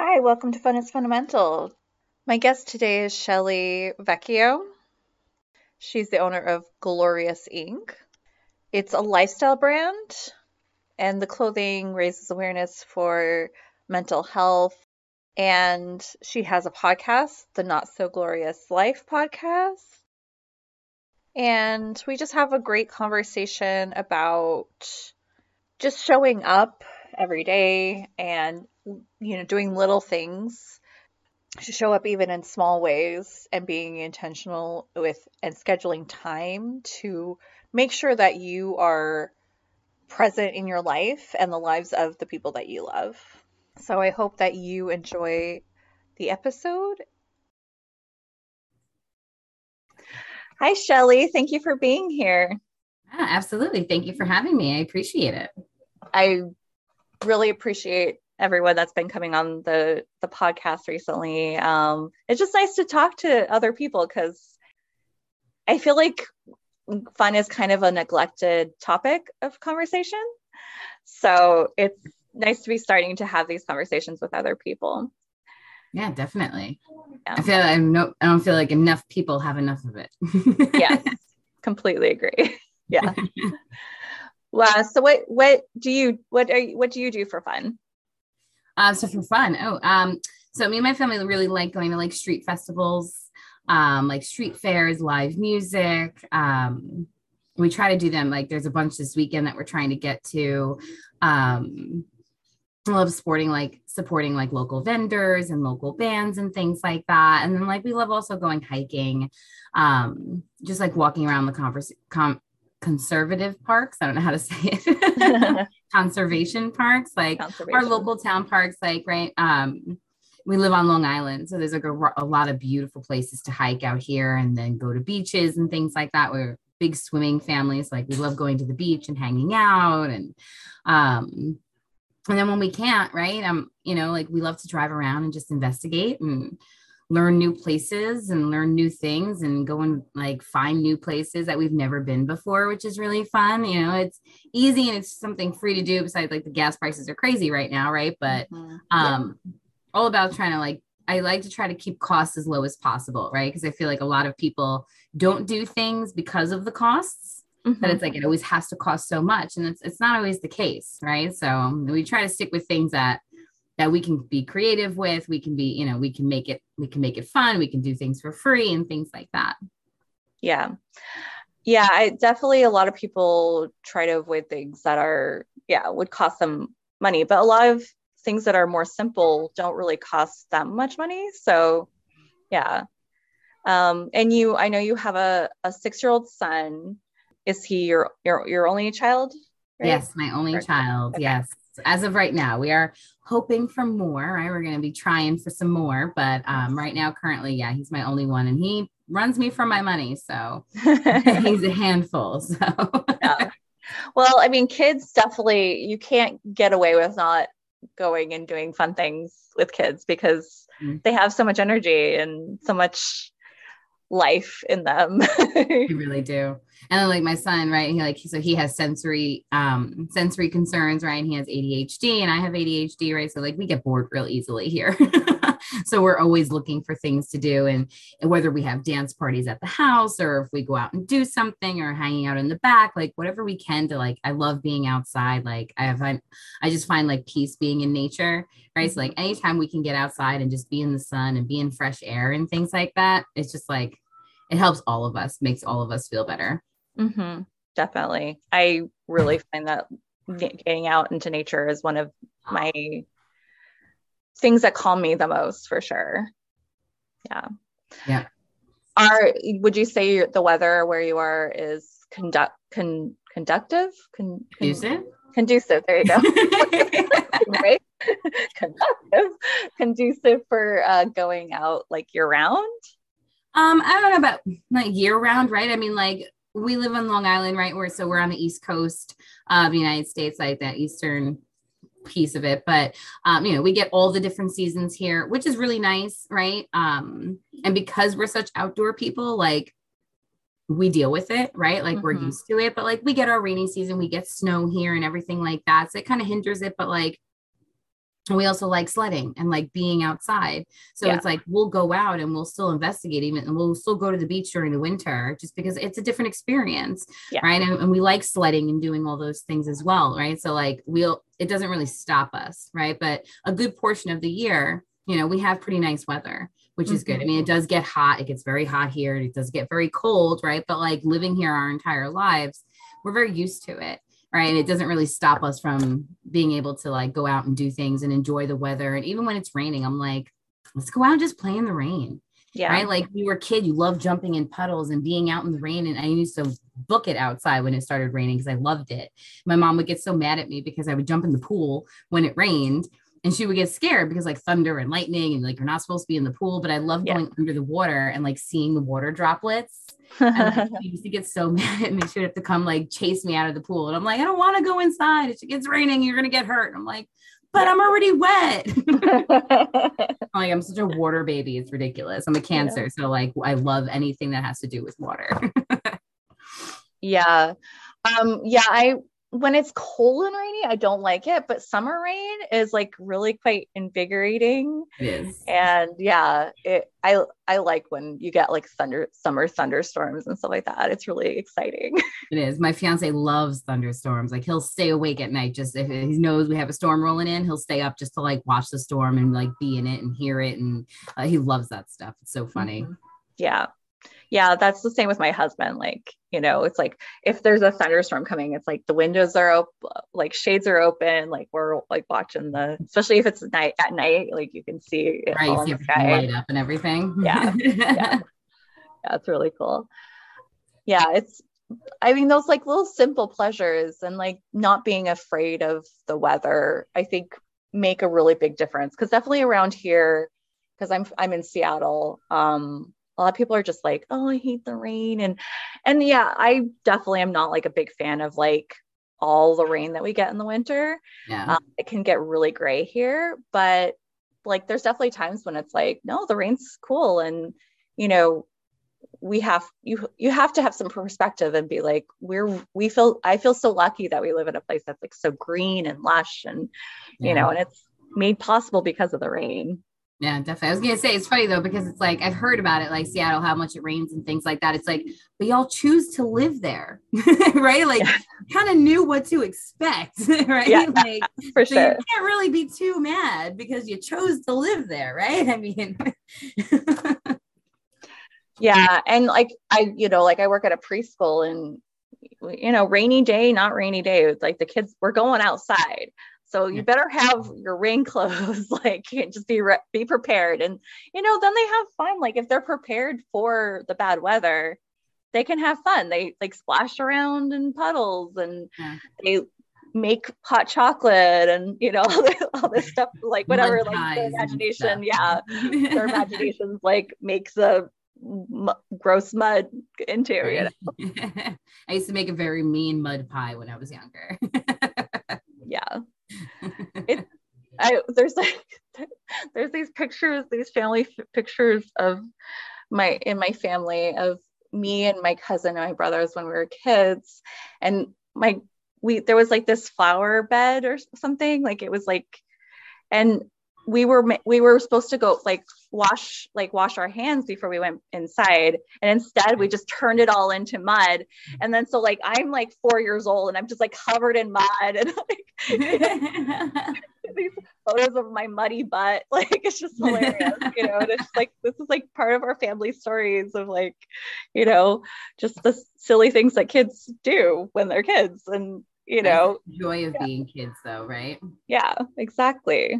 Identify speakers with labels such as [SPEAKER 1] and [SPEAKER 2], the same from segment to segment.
[SPEAKER 1] Hi, welcome to Fun is Fundamental. My guest today is Shelly Vecchio. She's the owner of Glorious Inc. It's a lifestyle brand, and the clothing raises awareness for mental health. And she has a podcast, the Not So Glorious Life podcast. And we just have a great conversation about just showing up every day and you know, doing little things to show up even in small ways and being intentional with and scheduling time to make sure that you are present in your life and the lives of the people that you love. So I hope that you enjoy the episode. Hi, Shelly. Thank you for being here.
[SPEAKER 2] Yeah, absolutely. Thank you for having me. I appreciate it.
[SPEAKER 1] I really appreciate everyone that's been coming on the the podcast recently. Um, it's just nice to talk to other people because I feel like fun is kind of a neglected topic of conversation. So it's nice to be starting to have these conversations with other people.
[SPEAKER 2] Yeah, definitely. Yeah. I feel like I'm no, I don't feel like enough people have enough of it.
[SPEAKER 1] yes, completely agree. Yeah. Well, So what what do you what are you, what do you do for fun?
[SPEAKER 2] Uh, so for fun, oh, um, so me and my family really like going to like street festivals, um, like street fairs, live music. Um, we try to do them like there's a bunch this weekend that we're trying to get to. Um, I love sporting like supporting like local vendors and local bands and things like that. And then like we love also going hiking, um, just like walking around the converse com- conservative parks. I don't know how to say it. conservation parks, like conservation. our local town parks, like right. Um, we live on Long Island, so there's like a, a, lot of beautiful places to hike out here, and then go to beaches and things like that. We're big swimming families, like we love going to the beach and hanging out, and um, and then when we can't, right? Um, you know, like we love to drive around and just investigate and learn new places and learn new things and go and like find new places that we've never been before, which is really fun. You know, it's easy and it's something free to do besides like the gas prices are crazy right now, right? But mm-hmm. um yeah. all about trying to like I like to try to keep costs as low as possible, right? Because I feel like a lot of people don't do things because of the costs. Mm-hmm. That it's like it always has to cost so much, and it's it's not always the case, right? So we try to stick with things that that we can be creative with we can be you know we can make it we can make it fun we can do things for free and things like that.
[SPEAKER 1] Yeah. Yeah i definitely a lot of people try to avoid things that are yeah would cost them money but a lot of things that are more simple don't really cost that much money so yeah. Um, and you i know you have a, a six year old son. Is he your your, your only child?
[SPEAKER 2] Right? yes my only or, child okay. yes. As of right now, we are hoping for more. Right, we're going to be trying for some more, but um, right now, currently, yeah, he's my only one, and he runs me for my money, so he's a handful. So, yeah.
[SPEAKER 1] well, I mean, kids definitely you can't get away with not going and doing fun things with kids because mm-hmm. they have so much energy and so much life in them.
[SPEAKER 2] you really do. And like my son, right? He like so he has sensory um sensory concerns, right? And he has ADHD and I have ADHD, right? So like we get bored real easily here. so we're always looking for things to do and, and whether we have dance parties at the house or if we go out and do something or hanging out in the back, like whatever we can to like I love being outside. Like I have, I just find like peace being in nature, right? So like mm-hmm. anytime we can get outside and just be in the sun and be in fresh air and things like that, it's just like it helps all of us, makes all of us feel better.
[SPEAKER 1] Mm-hmm. Definitely. I really find that getting out into nature is one of my things that calm me the most for sure. Yeah.
[SPEAKER 2] Yeah.
[SPEAKER 1] Are would you say the weather where you are is conduct con, conductive?
[SPEAKER 2] Con, conducive?
[SPEAKER 1] conducive. There you go. right? conducive, conducive for uh, going out like year round.
[SPEAKER 2] Um, I don't know about like year round, right? I mean, like we live on Long Island, right? Where so we're on the east coast of the United States, like that eastern piece of it. But um, you know, we get all the different seasons here, which is really nice, right? Um, and because we're such outdoor people, like we deal with it, right? Like mm-hmm. we're used to it, but like we get our rainy season, we get snow here and everything like that. So it kind of hinders it, but like we also like sledding and like being outside. So yeah. it's like we'll go out and we'll still investigate even and we'll still go to the beach during the winter just because it's a different experience. Yeah. Right. And, and, we like sledding and doing all those things as well. Right. So like we'll it doesn't really stop us, right? But a good portion of the year, you know, we have pretty nice weather, which mm-hmm. is good. I mean, it mm-hmm. does get hot, it gets very hot here, it does get very cold, right? But like living here our entire lives, we're very used to it right? And it doesn't really stop us from being able to like go out and do things and enjoy the weather. And even when it's raining i'm like let's go out and just play in the rain. Yeah. Right? Like you were a kid you love jumping in puddles and being out in the rain. And i used to book it outside when it started raining because i loved it. My mom would get so mad at me because i would jump in the pool when it rained and she would get scared because like thunder and lightning and like you're not supposed to be in the pool but i love yeah. going under the water and like seeing the water droplets and she used to get so mad at me she would have to come like chase me out of the pool and i'm like i don't want to go inside it gets raining you're gonna get hurt i'm like but I'm already wet. I'm like I'm such a water baby. It's ridiculous. I'm a cancer, yeah. so like I love anything that has to do with water.
[SPEAKER 1] yeah. Um yeah, I when it's cold and rainy, I don't like it, but summer rain is like really quite invigorating.
[SPEAKER 2] It is.
[SPEAKER 1] And yeah, it I I like when you get like thunder summer thunderstorms and stuff like that. It's really exciting.
[SPEAKER 2] It is. My fiance loves thunderstorms. Like he'll stay awake at night just if he knows we have a storm rolling in, he'll stay up just to like watch the storm and like be in it and hear it and uh, he loves that stuff. It's so funny. Mm-hmm.
[SPEAKER 1] Yeah yeah, that's the same with my husband. Like, you know, it's like if there's a thunderstorm coming, it's like the windows are open, like shades are open, like we're like watching the, especially if it's night at night, like you can see it
[SPEAKER 2] right, all in the sky. light up and everything.
[SPEAKER 1] Yeah, yeah, yeah, really cool. Yeah, it's. I mean, those like little simple pleasures and like not being afraid of the weather, I think make a really big difference. Because definitely around here, because I'm I'm in Seattle. Um, a lot of people are just like oh i hate the rain and and yeah i definitely am not like a big fan of like all the rain that we get in the winter. Yeah. Um, it can get really gray here but like there's definitely times when it's like no the rain's cool and you know we have you you have to have some perspective and be like we're we feel i feel so lucky that we live in a place that's like so green and lush and you yeah. know and it's made possible because of the rain
[SPEAKER 2] yeah, definitely. I was gonna say it's funny though because it's like I've heard about it, like Seattle, how much it rains and things like that. It's like, but y'all choose to live there, right? Like, yeah. kind of knew what to expect, right?
[SPEAKER 1] Yeah,
[SPEAKER 2] like,
[SPEAKER 1] for so sure. You
[SPEAKER 2] can't really be too mad because you chose to live there, right? I mean,
[SPEAKER 1] yeah, and like I, you know, like I work at a preschool and you know, rainy day, not rainy day. It's like the kids, we're going outside. So you better have your rain clothes, like just be re- be prepared, and you know then they have fun. Like if they're prepared for the bad weather, they can have fun. They like splash around in puddles, and yeah. they make hot chocolate, and you know all this, all this stuff, like whatever, like their imagination, yeah, their imaginations like makes a m- gross mud into. You know?
[SPEAKER 2] I used to make a very mean mud pie when I was younger.
[SPEAKER 1] yeah it I there's like there's these pictures, these family f- pictures of my in my family of me and my cousin and my brothers when we were kids, and my we there was like this flower bed or something like it was like, and we were we were supposed to go like wash like wash our hands before we went inside. And instead we just turned it all into mud. And then so like i'm like four years old and i'm just like covered in mud and like these photos of my muddy butt like it's just hilarious you know? And it's like this is like part of our family stories of like you know just the silly things that kids do when they're kids and you know?
[SPEAKER 2] joy of yeah. being kids though right?
[SPEAKER 1] Yeah exactly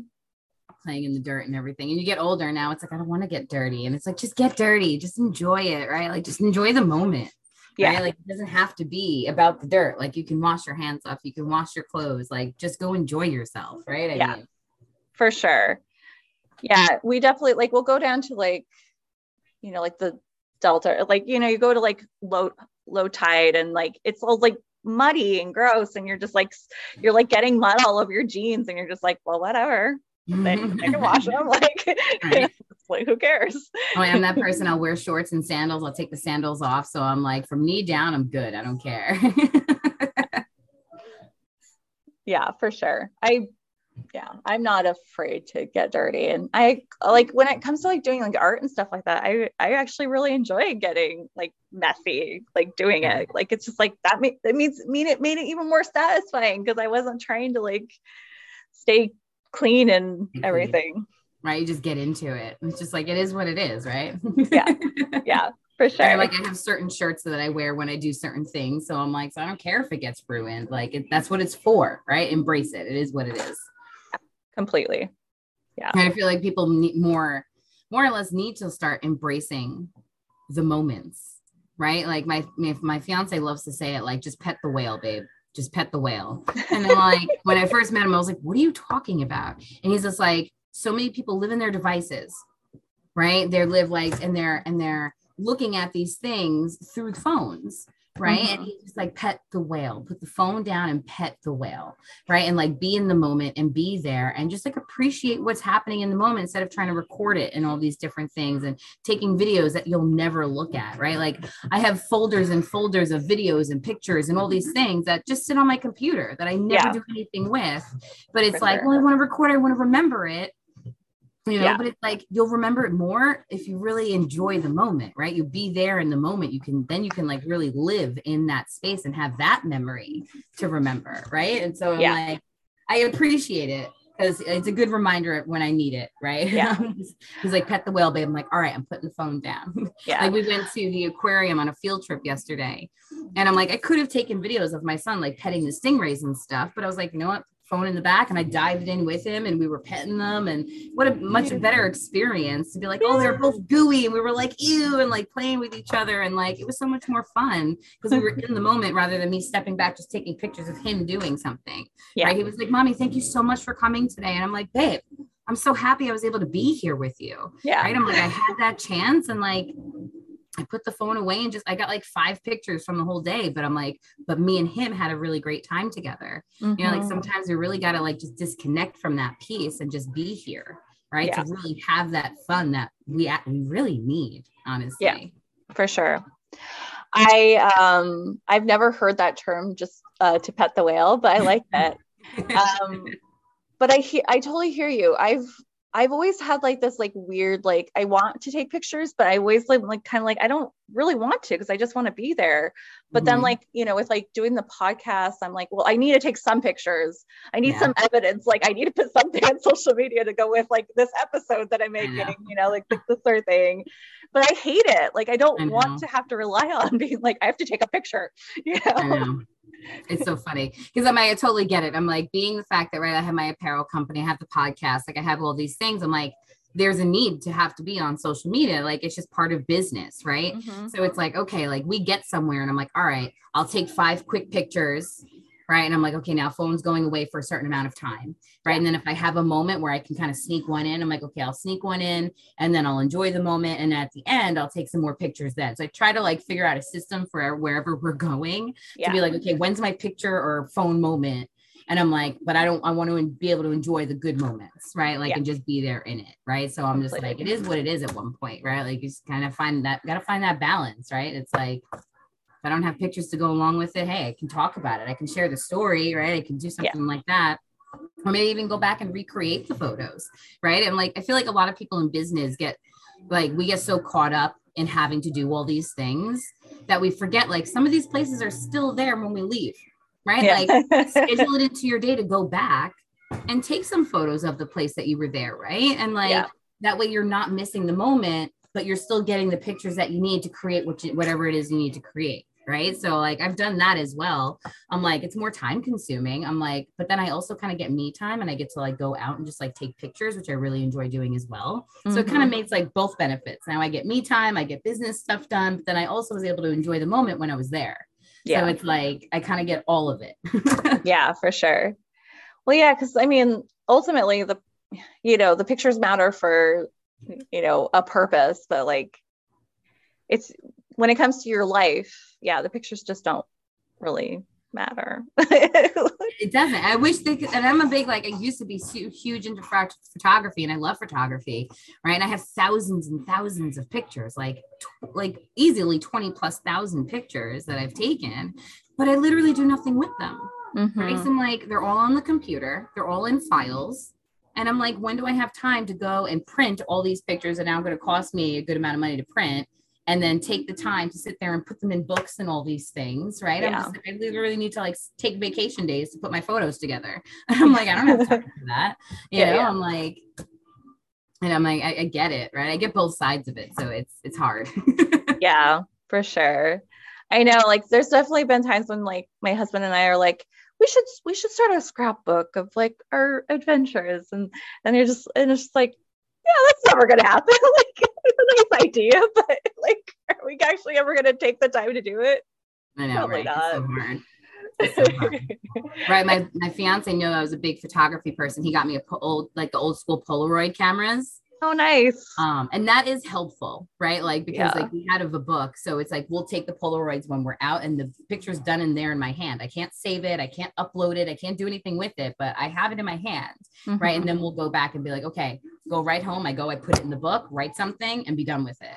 [SPEAKER 2] playing in the dirt and everything. And you get older now, it's like, I don't want to get dirty. And it's like, just get dirty, just enjoy it, right? Like, just enjoy the moment. Yeah. Right? Like it doesn't have to be about the dirt. Like you can wash your hands off, you can wash your clothes, like just go enjoy yourself, right? I
[SPEAKER 1] yeah. Mean, for sure. Yeah, we definitely like we'll go down to like, you know, like the delta, like you know, you go to like low low tide and like it's all like muddy and gross and you're just like you're like getting mud all over your jeans and you're just like well whatever then I can wash them like, right. like who cares?
[SPEAKER 2] Oh, i'm that person i'll wear shorts and sandals i'll take the sandals off so i'm like from knee down i'm good i don't care.
[SPEAKER 1] Yeah for sure. I yeah i'm not afraid to get dirty and i like when it comes to like doing like art and stuff like that i i actually really enjoy getting like messy like doing it. Like it's just like that made that means mean it made it even more satisfying because i wasn't trying to like stay clean and mm-hmm. everything
[SPEAKER 2] right you just get into it it's just like it is what it is right
[SPEAKER 1] yeah yeah for sure.
[SPEAKER 2] like I have certain shirts that I wear when I do certain things. So I'm like, so I don't care if it gets ruined. Like it, that's what it's for, right? Embrace it. It is what it is
[SPEAKER 1] completely. Yeah.
[SPEAKER 2] I feel like people need more, more or less need to start embracing the moments, right? Like my, my, my fiance loves to say it like, just pet the whale, babe just pet the whale. And like when I first met him, I was like, what are you talking about? And he's just like, so many people live in their devices, right? They live like and they're and they're looking at these things through phones right? Mm-hmm. And he just like pet the whale, put the phone down and pet the whale, right? And like be in the moment and be there and just like appreciate what's happening in the moment instead of trying to record it and all these different things and taking videos that you'll never look at, right? Like I have folders and folders of videos and pictures and all these things that just sit on my computer that I never yeah. do anything with. But it's For like, sure. well, I want to record, I want to remember it you know yeah. but it's like you'll remember it more if you really enjoy the moment right you be there in the moment you can then you can like really live in that space and have that memory to remember right and so yeah. I'm like i appreciate it because it's a good reminder when I need it, right?
[SPEAKER 1] Yeah.
[SPEAKER 2] He's like, pet the whale, babe. I'm like, all right, I'm putting the phone down. Yeah. like we went to the aquarium on a field trip yesterday. And I'm like, I could have taken videos of my son like petting the stingrays and stuff, but I was like, you know what? Phone in the back and I dived in with him and we were petting them and what a much better experience to be like, oh, they're both gooey and we were like, ew, and like playing with each other. And like it was so much more fun because we were in the moment rather than me stepping back, just taking pictures of him doing something. Yeah. Right. He was like, Mommy, thank you so much for coming today. And I'm like, babe, I'm so happy I was able to be here with you.
[SPEAKER 1] Yeah.
[SPEAKER 2] Right. I'm like, I had that chance and like I put the phone away and just I got like five pictures from the whole day, but I'm like, but me and him had a really great time together. Mm-hmm. You know, like mm-hmm. sometimes we really got to like just disconnect from that piece and just be here, right? Yeah. To really have that fun that we we really need, honestly.
[SPEAKER 1] Yeah, for sure. I um I've never heard that term just uh, to pet the whale, but I like that. um, but I hear I totally hear you. I've I've always had like this like weird like I want to take pictures, but I always like, like kind of like I don't really want to because I just want to be there. But mm-hmm. then like you know with like doing the podcast, I'm like, well, I need to take some pictures. I need yeah. some evidence. Like I need to put something on social media to go with like this episode that I'm making. You know, like, like this sort of thing. But I hate it. Like I don't I want to have to rely on being like I have to take a picture. You know
[SPEAKER 2] it's so funny because I'm I totally get it. I'm like being the fact that right, I have my apparel company, I have the podcast, like I have all these things. I'm like, there's a need to have to be on social media. Like it's just part of business, right? Mm-hmm. So it's like, okay, like we get somewhere and I'm like, all right, I'll take five quick pictures right? And I'm like, okay, now phone's going away for a certain amount of time, right? And then if I have a moment where I can kind of sneak one in, I'm like, okay, I'll sneak one in and then I'll enjoy the moment. And at the end, I'll take some more pictures then. So I try to like figure out a system for wherever we're going yeah. to be like, okay, when's my picture or phone moment? And I'm like, but I don't, I want to be able to enjoy the good moments, right? Like, yeah. and just be there in it, right? So I'm just like, it is what it is at one point, right? Like, you just kind of find that, got to find that balance, right? It's like, I don't have pictures to go along with it, hey, I can talk about it. I can share the story, right? I can do something yeah. like that. Or maybe even go back and recreate the photos, right? And like, I feel like a lot of people in business get like, we get so caught up in having to do all these things that we forget like some of these places are still there when we leave, right? Yeah. Like, schedule it into your day to go back and take some photos of the place that you were there, right? And like, yeah. that way you're not missing the moment but you're still getting the pictures that you need to create what you, whatever it is you need to create right? So like i've done that as well. I'm like it's more time consuming. I'm like but then i also kind of get me time and i get to like go out and just like take pictures which i really enjoy doing as well. So mm-hmm. it kind of makes like both benefits. Now i get me time i get business stuff done but then i also was able to enjoy the moment when i was there. Yeah. so it's like i kind of get all of it.
[SPEAKER 1] Yeah for sure. Well yeah because i mean ultimately the you know the pictures matter for you know a purpose but like it's when it comes to your life yeah the pictures just don't really matter
[SPEAKER 2] it doesn't i wish they could and i'm a big like i used to be huge into photography and i love photography right and i have thousands and thousands of pictures like like easily 20 plus thousand pictures that i've taken but i literally do nothing with them mm-hmm. right so i'm like they're all on the computer they're all in files and I'm like, when do I have time to go and print all these pictures that now I'm going to cost me a good amount of money to print? And then take the time to sit there and put them in books and all these things, right? Yeah. I'm just, I literally need to like take vacation days to put my photos together. I'm like, I don't have time for that. You yeah, know, yeah. I'm like, and I'm like, I, I get it, right? I get both sides of it. So it's it's hard.
[SPEAKER 1] yeah, for sure. I know, like, there's definitely been times when like my husband and I are like, we should we should start a scrapbook of like our adventures and and you're just and it's just like yeah that's never gonna happen like nice idea but like are we actually ever gonna take the time to do it?
[SPEAKER 2] I know oh Probably right? Not. So hard. So right my my fiance knew i was a big photography person. He got me a po- old like the old school polaroid cameras
[SPEAKER 1] Oh, nice.
[SPEAKER 2] Um, and that is helpful, right? Like because yeah. like we had of a book, so it's like we'll take the Polaroids when we're out, and the picture's done in there in my hand. I can't save it, I can't upload it, I can't do anything with it, but I have it in my hand, mm-hmm. right? And then we'll go back and be like, okay, go right home. I go, I put it in the book, write something, and be done with it.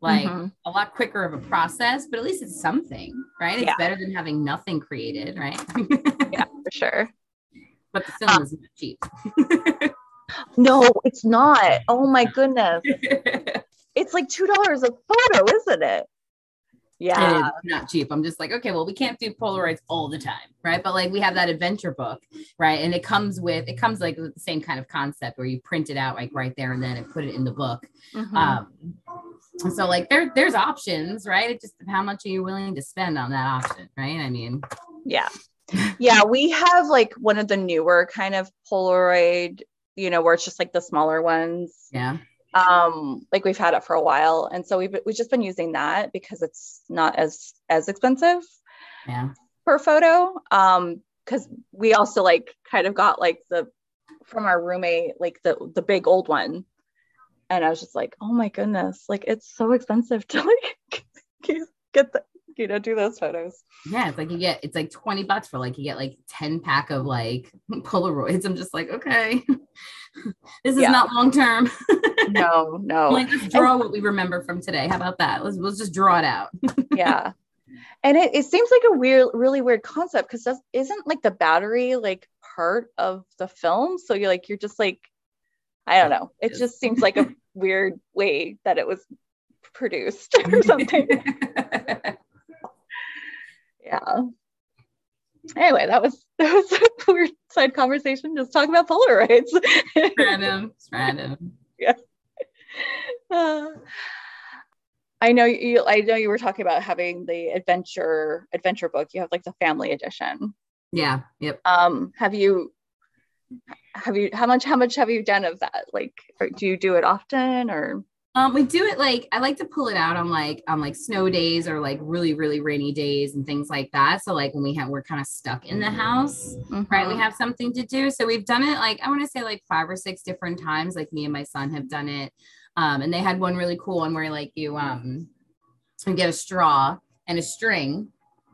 [SPEAKER 2] Like mm-hmm. a lot quicker of a process, but at least it's something, right? It's yeah. better than having nothing created, right?
[SPEAKER 1] yeah, for sure.
[SPEAKER 2] But the film um, is not cheap.
[SPEAKER 1] No, it's not. Oh my goodness. it's like $2 a photo, isn't it?
[SPEAKER 2] Yeah. not cheap. I'm just like, okay, well, we can't do Polaroids all the time, right? But like we have that adventure book, right? And it comes with it comes like with the same kind of concept where you print it out like right there and then and put it in the book. Mm-hmm. Um so like there there's options, right? It just how much are you willing to spend on that option, right? I mean,
[SPEAKER 1] yeah. Yeah, we have like one of the newer kind of Polaroid you know, where it's just like the smaller ones.
[SPEAKER 2] Yeah.
[SPEAKER 1] Um, like we've had it for a while. And so we've we've just been using that because it's not as as expensive
[SPEAKER 2] yeah
[SPEAKER 1] per photo. Um, because we also like kind of got like the from our roommate, like the the big old one. And I was just like, oh my goodness, like it's so expensive to like get the you know, do those photos.
[SPEAKER 2] Yeah, it's like you get it's like 20 bucks for like you get like 10 pack of like Polaroids. I'm just like, okay, this is yeah. not long term.
[SPEAKER 1] no, no.
[SPEAKER 2] like let's draw and, what we remember from today. How about that? Let's let's just draw it out.
[SPEAKER 1] yeah. And it, it seems like a weird, really weird concept because isn't like the battery like part of the film? So you're like, you're just like, I don't know. It just seems like a weird way that it was produced or something yeah. Anyway, that was that was a weird side conversation. Just talking about Polaroids.
[SPEAKER 2] random. It's random.
[SPEAKER 1] Yeah. Uh, I know you. I know you were talking about having the adventure adventure book. You have like the family edition.
[SPEAKER 2] Yeah. Yep.
[SPEAKER 1] Um. Have you? Have you? How much? How much have you done of that? Like, do you do it often or?
[SPEAKER 2] Um, we do it like I like to pull it out on like on like snow days or like really really rainy days and things like that. So like when we have we're kind of stuck in the house, mm-hmm. right? We mm-hmm. have something to do. So we've done it like I want to say like five or six different times. Like me and my son have done it, um, and they had one really cool one where like you um you get a straw and a string,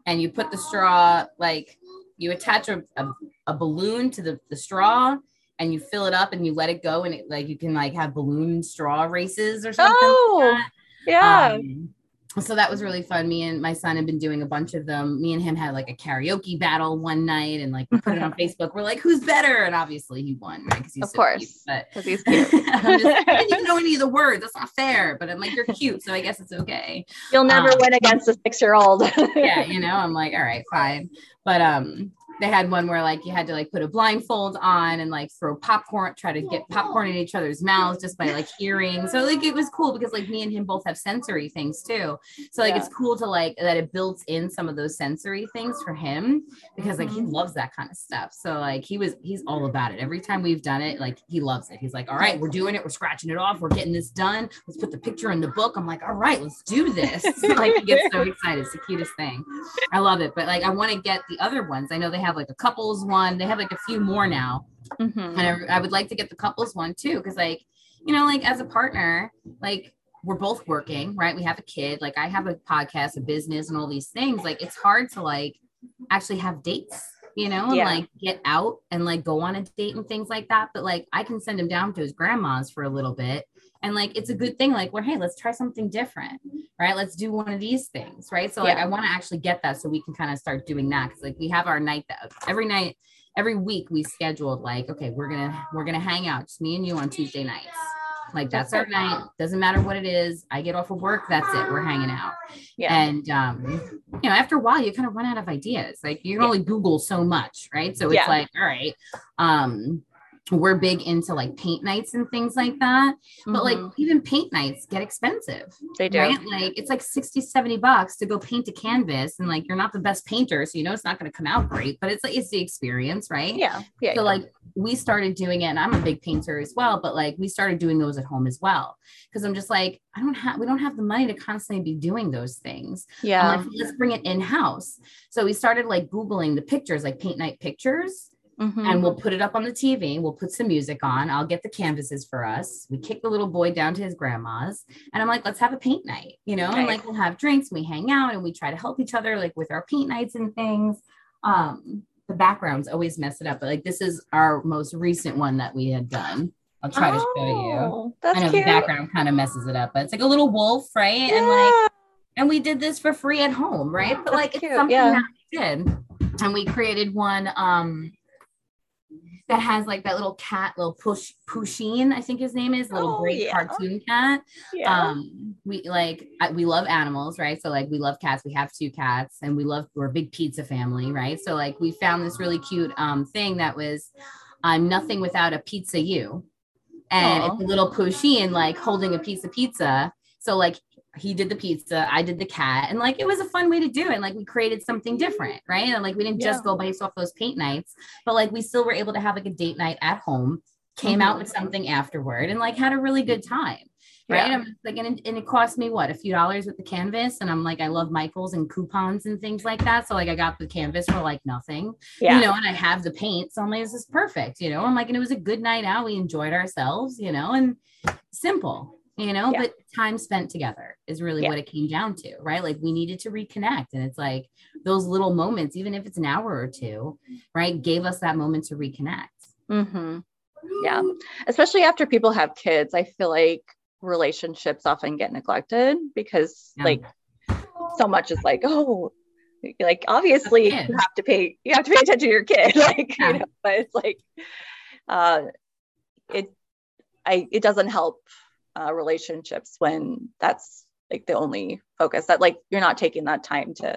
[SPEAKER 2] and you put the straw like you attach a, a, a balloon to the, the straw and you fill it up and you let it go and it like you can like have balloon straw races or something. Oh, like
[SPEAKER 1] yeah. Um,
[SPEAKER 2] so that was really fun. Me and my son have been doing a bunch of them. Me and him had like a karaoke battle one night and like we put it on Facebook. We're like, who's better? And obviously he won, right?
[SPEAKER 1] Because he's of so course, cute.
[SPEAKER 2] But he's cute. just, I didn't even know any of the words. That's not fair. But I'm like, you're cute, so I guess it's okay.
[SPEAKER 1] You'll never um, win against a six year old.
[SPEAKER 2] yeah, you know, I'm like, all right, fine. But um, they had one where like you had to like put a blindfold on and like throw popcorn, try to get popcorn in each other's mouths just by like hearing. So like it was cool because like me and him both have sensory things too. So like
[SPEAKER 1] Yeah.
[SPEAKER 2] it's cool to like that it builds in some of those sensory things for him because like he
[SPEAKER 1] Mhm.
[SPEAKER 2] loves that kind of stuff. So like he was he's all about it. Every time we've done it, like he loves it. He's like, all right, we're doing it, we're scratching it off, we're getting this done. Let's put the picture in the book. I'm like, all right, let's do this. like he gets so excited. It's the cutest thing. I love it. But like I want to get the other ones. I know they have like a couples one. They have like a few more now.
[SPEAKER 1] Mhm.
[SPEAKER 2] And I, I would like to get the couples one too. Cause like, you know, like as a partner, like we're both working, right? We have a kid. Like I have a podcast, a business, and all these things. Like it's hard to like actually have dates, you know, and
[SPEAKER 1] Yeah.
[SPEAKER 2] like get out and like go on a date and things like that. But like I can send him down to his grandma's for a little bit. And like it's a good thing, like, well, hey, let's try something different, right? Let's do one of these things, right? So like I want to actually get that so we can kind of start doing that. Cause like we have our night that every night, every week we scheduled like, okay, we're gonna we're gonna hang out, just me and you on Tuesday nights. Like that's our night. Doesn't matter what it is. I get off of work. That's it. We're hanging out.
[SPEAKER 1] Yeah.
[SPEAKER 2] And um, you know, after a while, you kind of run out of ideas. Like you can
[SPEAKER 1] Yeah.
[SPEAKER 2] only Google so much, right? So it's
[SPEAKER 1] Yeah.
[SPEAKER 2] like, all right, um, we're big into like paint nights and things like that. But like
[SPEAKER 1] Mhm.
[SPEAKER 2] even paint nights get expensive,
[SPEAKER 1] they do.
[SPEAKER 2] right? Like it's like 60, 70 bucks to go paint a canvas. And like you're not the best painter, so you know it's not going to come out great, but it's like it's the experience, right?
[SPEAKER 1] Yeah. Yeah.
[SPEAKER 2] So like we started doing it, and I'm a big painter as well, but like we started doing those at home as well. Cause I'm just like, I don't have we don't have the money to constantly be doing those things.
[SPEAKER 1] yeah.
[SPEAKER 2] Like, let's bring it in-house. So we started like Googling the pictures, like paint night pictures,
[SPEAKER 1] Mhm.
[SPEAKER 2] and we'll put it up on the TV. We'll put some music on. I'll get the canvases for us. We kick the little boy down to his grandma's, and I'm like, let's have a paint night, you know, and like we'll have drinks, we hang out, and we try to help each other like with our paint nights and things. Um, the backgrounds always mess it up, but like this is our most recent one that we had done. I'll try to show you.
[SPEAKER 1] Oh, That's
[SPEAKER 2] I know
[SPEAKER 1] cute.
[SPEAKER 2] the background kind of messes it up, but it's like a little wolf, right? And like
[SPEAKER 1] Yeah.
[SPEAKER 2] and we did this for free at home, right? But
[SPEAKER 1] That's
[SPEAKER 2] like
[SPEAKER 1] cute,
[SPEAKER 2] it's something
[SPEAKER 1] yeah.
[SPEAKER 2] that we did. And we created one um that has like that little cat, little push Pusheen, I think his name is, little
[SPEAKER 1] Oh,
[SPEAKER 2] great
[SPEAKER 1] yeah.
[SPEAKER 2] cartoon cat.
[SPEAKER 1] yeah.
[SPEAKER 2] Um, we like I, we love animals, right? So like we love cats. We have two cats, and we love we're a big pizza family, right? So like we found this really cute um thing that was I'm nothing without a pizza you. And
[SPEAKER 1] Aw.
[SPEAKER 2] it's a little Pusheen like holding a piece of pizza. So like he did the pizza, I did the cat, and like it was a fun way to do it. Like we created something different, right? And like we didn't just
[SPEAKER 1] Yeah.
[SPEAKER 2] go based off those paint nights, but like we still were able to have like a date night at home, came out
[SPEAKER 1] Mhm.
[SPEAKER 2] with something afterward, and like had a really good time. Right.
[SPEAKER 1] Yeah.
[SPEAKER 2] I'm like, and it, and it cost me what a few dollars with the canvas. And I'm like, I love Michaels and coupons and things like that. So like I got the canvas for like nothing
[SPEAKER 1] yeah.
[SPEAKER 2] you know, and I have the paint. So I'm like, this is perfect, you know. I'm like, and it was a good night out. We enjoyed ourselves, you know, and simple, you know,
[SPEAKER 1] Yeah.
[SPEAKER 2] but time spent together is really
[SPEAKER 1] Yeah.
[SPEAKER 2] what it came down to, right? Like we needed to reconnect. And it's like those little moments, even if it's an hour or two, right, gave us that moment to reconnect.
[SPEAKER 1] Mm-hmm. Yeah. Especially after people have kids, I feel like relationships often get neglected because
[SPEAKER 2] Yeah.
[SPEAKER 1] like so much is like, oh, like obviously you have to pay you have to pay attention to your kid. Like, you know, but it's like uh it I it doesn't help uh relationships when that's like the only focus that like you're not taking that time to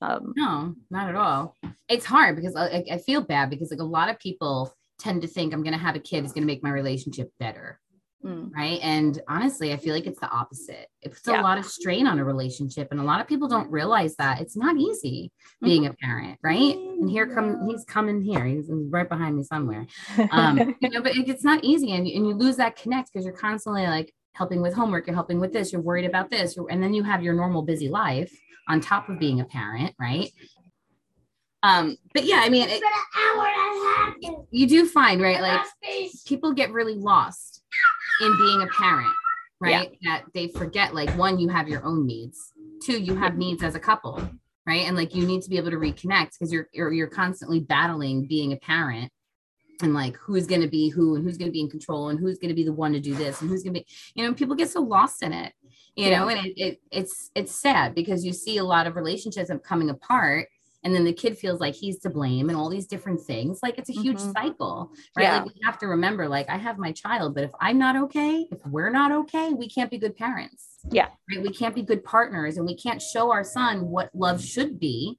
[SPEAKER 1] um
[SPEAKER 2] No, not at all. It's hard because I, I feel bad because like a lot of people tend to think I'm going to have a kid is going to make my relationship better.
[SPEAKER 1] Mm,
[SPEAKER 2] right? And honestly, I feel like it's the opposite. It puts
[SPEAKER 1] Yeah.
[SPEAKER 2] a lot of strain on a relationship, and a lot of people don't realize that it's not easy being a parent, right? And here come he's coming here. He's right behind me somewhere. Um, you know, but it, it's not easy, and, and you lose that connect because you're constantly like helping with homework, you're helping with this, you're worried about this, and then you have your normal busy life on top of being a parent, right? Um, but yeah, I mean, it, you do find right, like people get really lost in being a parent, right? That they forget like one, you have your own needs. Two, you have needs as a couple, right? And like you need to be able to reconnect because you're, you're you're constantly battling being a parent and like who's going to be who and who's going to be in control and who's going to be the one to do this and who's going to be you know people get so lost in it you know and it, it it's it's sad because you see a lot of relationships coming apart and then the kid feels like he's to blame and all these different things like it's a huge
[SPEAKER 1] Mhm.
[SPEAKER 2] cycle right
[SPEAKER 1] Yeah.
[SPEAKER 2] like we have to remember like i have my child but if i'm not okay if we're not okay we can't be good parents
[SPEAKER 1] Yeah.
[SPEAKER 2] right we can't be good partners and we can't show our son what love should be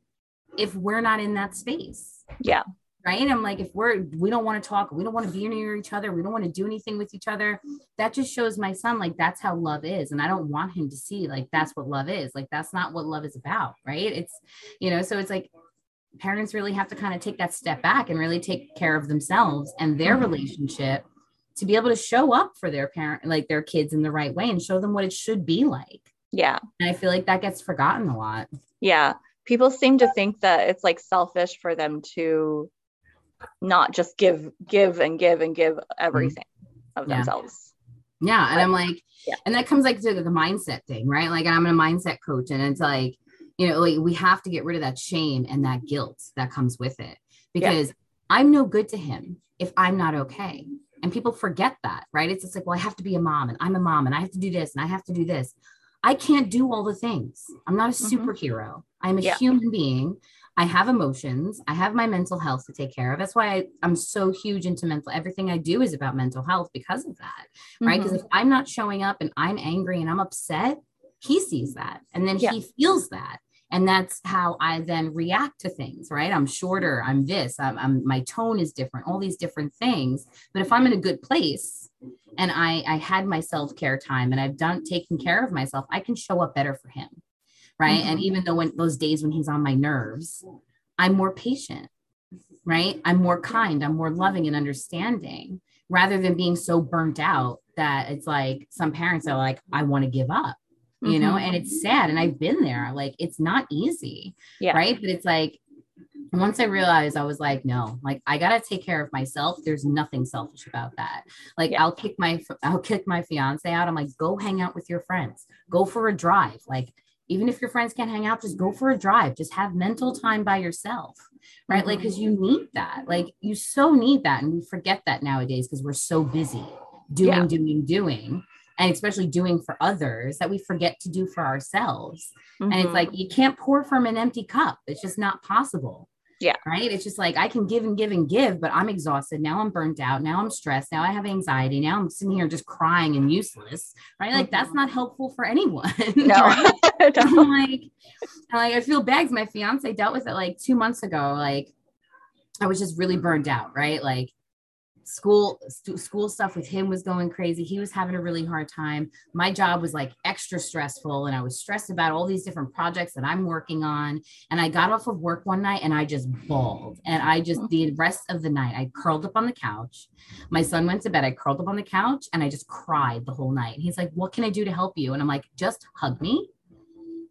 [SPEAKER 2] if we're not in that space.
[SPEAKER 1] Yeah.
[SPEAKER 2] Right. I'm like, if we're, we don't want to talk, we don't want to be near each other, we don't want to do anything with each other. That just shows my son, like, that's how love is. And I don't want him to see, like, that's what love is. Like, that's not what love is about. Right. It's, you know, so it's like, parents really have to kind of take that step back and really take care of themselves and their
[SPEAKER 1] Mhm.
[SPEAKER 2] relationship to be able to show up for their parent like their kids in the right way and show them what it should be like
[SPEAKER 1] Yeah.
[SPEAKER 2] and i feel like that gets forgotten a lot
[SPEAKER 1] Yeah. People seem to think that it's like selfish for them to not just give, give and give and give everything of themselves.
[SPEAKER 2] yeah and i'm like
[SPEAKER 1] Yeah.
[SPEAKER 2] and that comes like to the mindset thing right like i'm a mindset coach and it's like you know like we have to get rid of that shame and that guilt that comes with it because i'm no good to him if i'm not okay and people forget that right it's just like well i have to be a mom and i'm a mom and i have to do this and i have to do this i can't do all the things i'm not a
[SPEAKER 1] Mhm.
[SPEAKER 2] superhero i'm a
[SPEAKER 1] Yeah.
[SPEAKER 2] human being i have emotions i have my mental health to take care of that's why I, i'm so huge into mental everything i do is about mental health because of that right? Because if mm-hmm. I'm not showing up and I'm angry and I'm upset, he sees that and then
[SPEAKER 1] Yeah.
[SPEAKER 2] he feels that. And that's how I then react to things, right? I'm shorter, I'm this, I'm, I'm my tone is different, all these different things. But if I'm in a good place and I I had my self-care time and I've done taking care of myself, I can show up better for him. Right. And
[SPEAKER 1] Mhm.
[SPEAKER 2] even though when those days when he's on my nerves, I'm more patient, right? I'm more kind, I'm more loving and understanding rather than being so burnt out that it's like some parents are like, I want to give up, you know,
[SPEAKER 1] Mhm.
[SPEAKER 2] and it's sad. And I've been there, like, it's not easy,
[SPEAKER 1] Yeah.
[SPEAKER 2] right? But it's like, once I realized, I was like, no, like I gotta take care of myself. There's nothing selfish about that. Like
[SPEAKER 1] Yeah.
[SPEAKER 2] I'll kick my I'll kick my fiance out. I'm like, go hang out with your friends, go for a drive. Like even if your friends can't hang out, just go for a drive. Just have mental time by yourself, right? Like
[SPEAKER 1] Mhm.
[SPEAKER 2] because you need that. Like you so need that, and we forget that nowadays because we're so busy doing,
[SPEAKER 1] Yeah.
[SPEAKER 2] doing, doing. And especially doing for others that we forget to do for ourselves. And it's
[SPEAKER 1] Mhm.
[SPEAKER 2] like you can't pour from an empty cup. It's just not possible.
[SPEAKER 1] Yeah.
[SPEAKER 2] Right. It's just like I can give and give and give, but I'm exhausted. Now I'm burnt out. Now I'm stressed. Now I have anxiety. Now I'm sitting here just crying and useless. Right. Like that's
[SPEAKER 1] Mhm.
[SPEAKER 2] not helpful for anyone.
[SPEAKER 1] no.
[SPEAKER 2] right? I'm like, I'm like, I feel bad. my fiance dealt with it like two months ago. Like I was just really burned out, right? Like school stu- school stuff with him was going crazy. He was having a really hard time. My job was like extra stressful and I was stressed about all these different projects that I'm working on. And I got off of work one night and I just bawled. And I just the mm-hmm. rest of the night I curled up on the couch. My son went to bed. I curled up on the couch and I just cried the whole night. He's like, "What can I do to help you?" And I'm like, "Just hug me."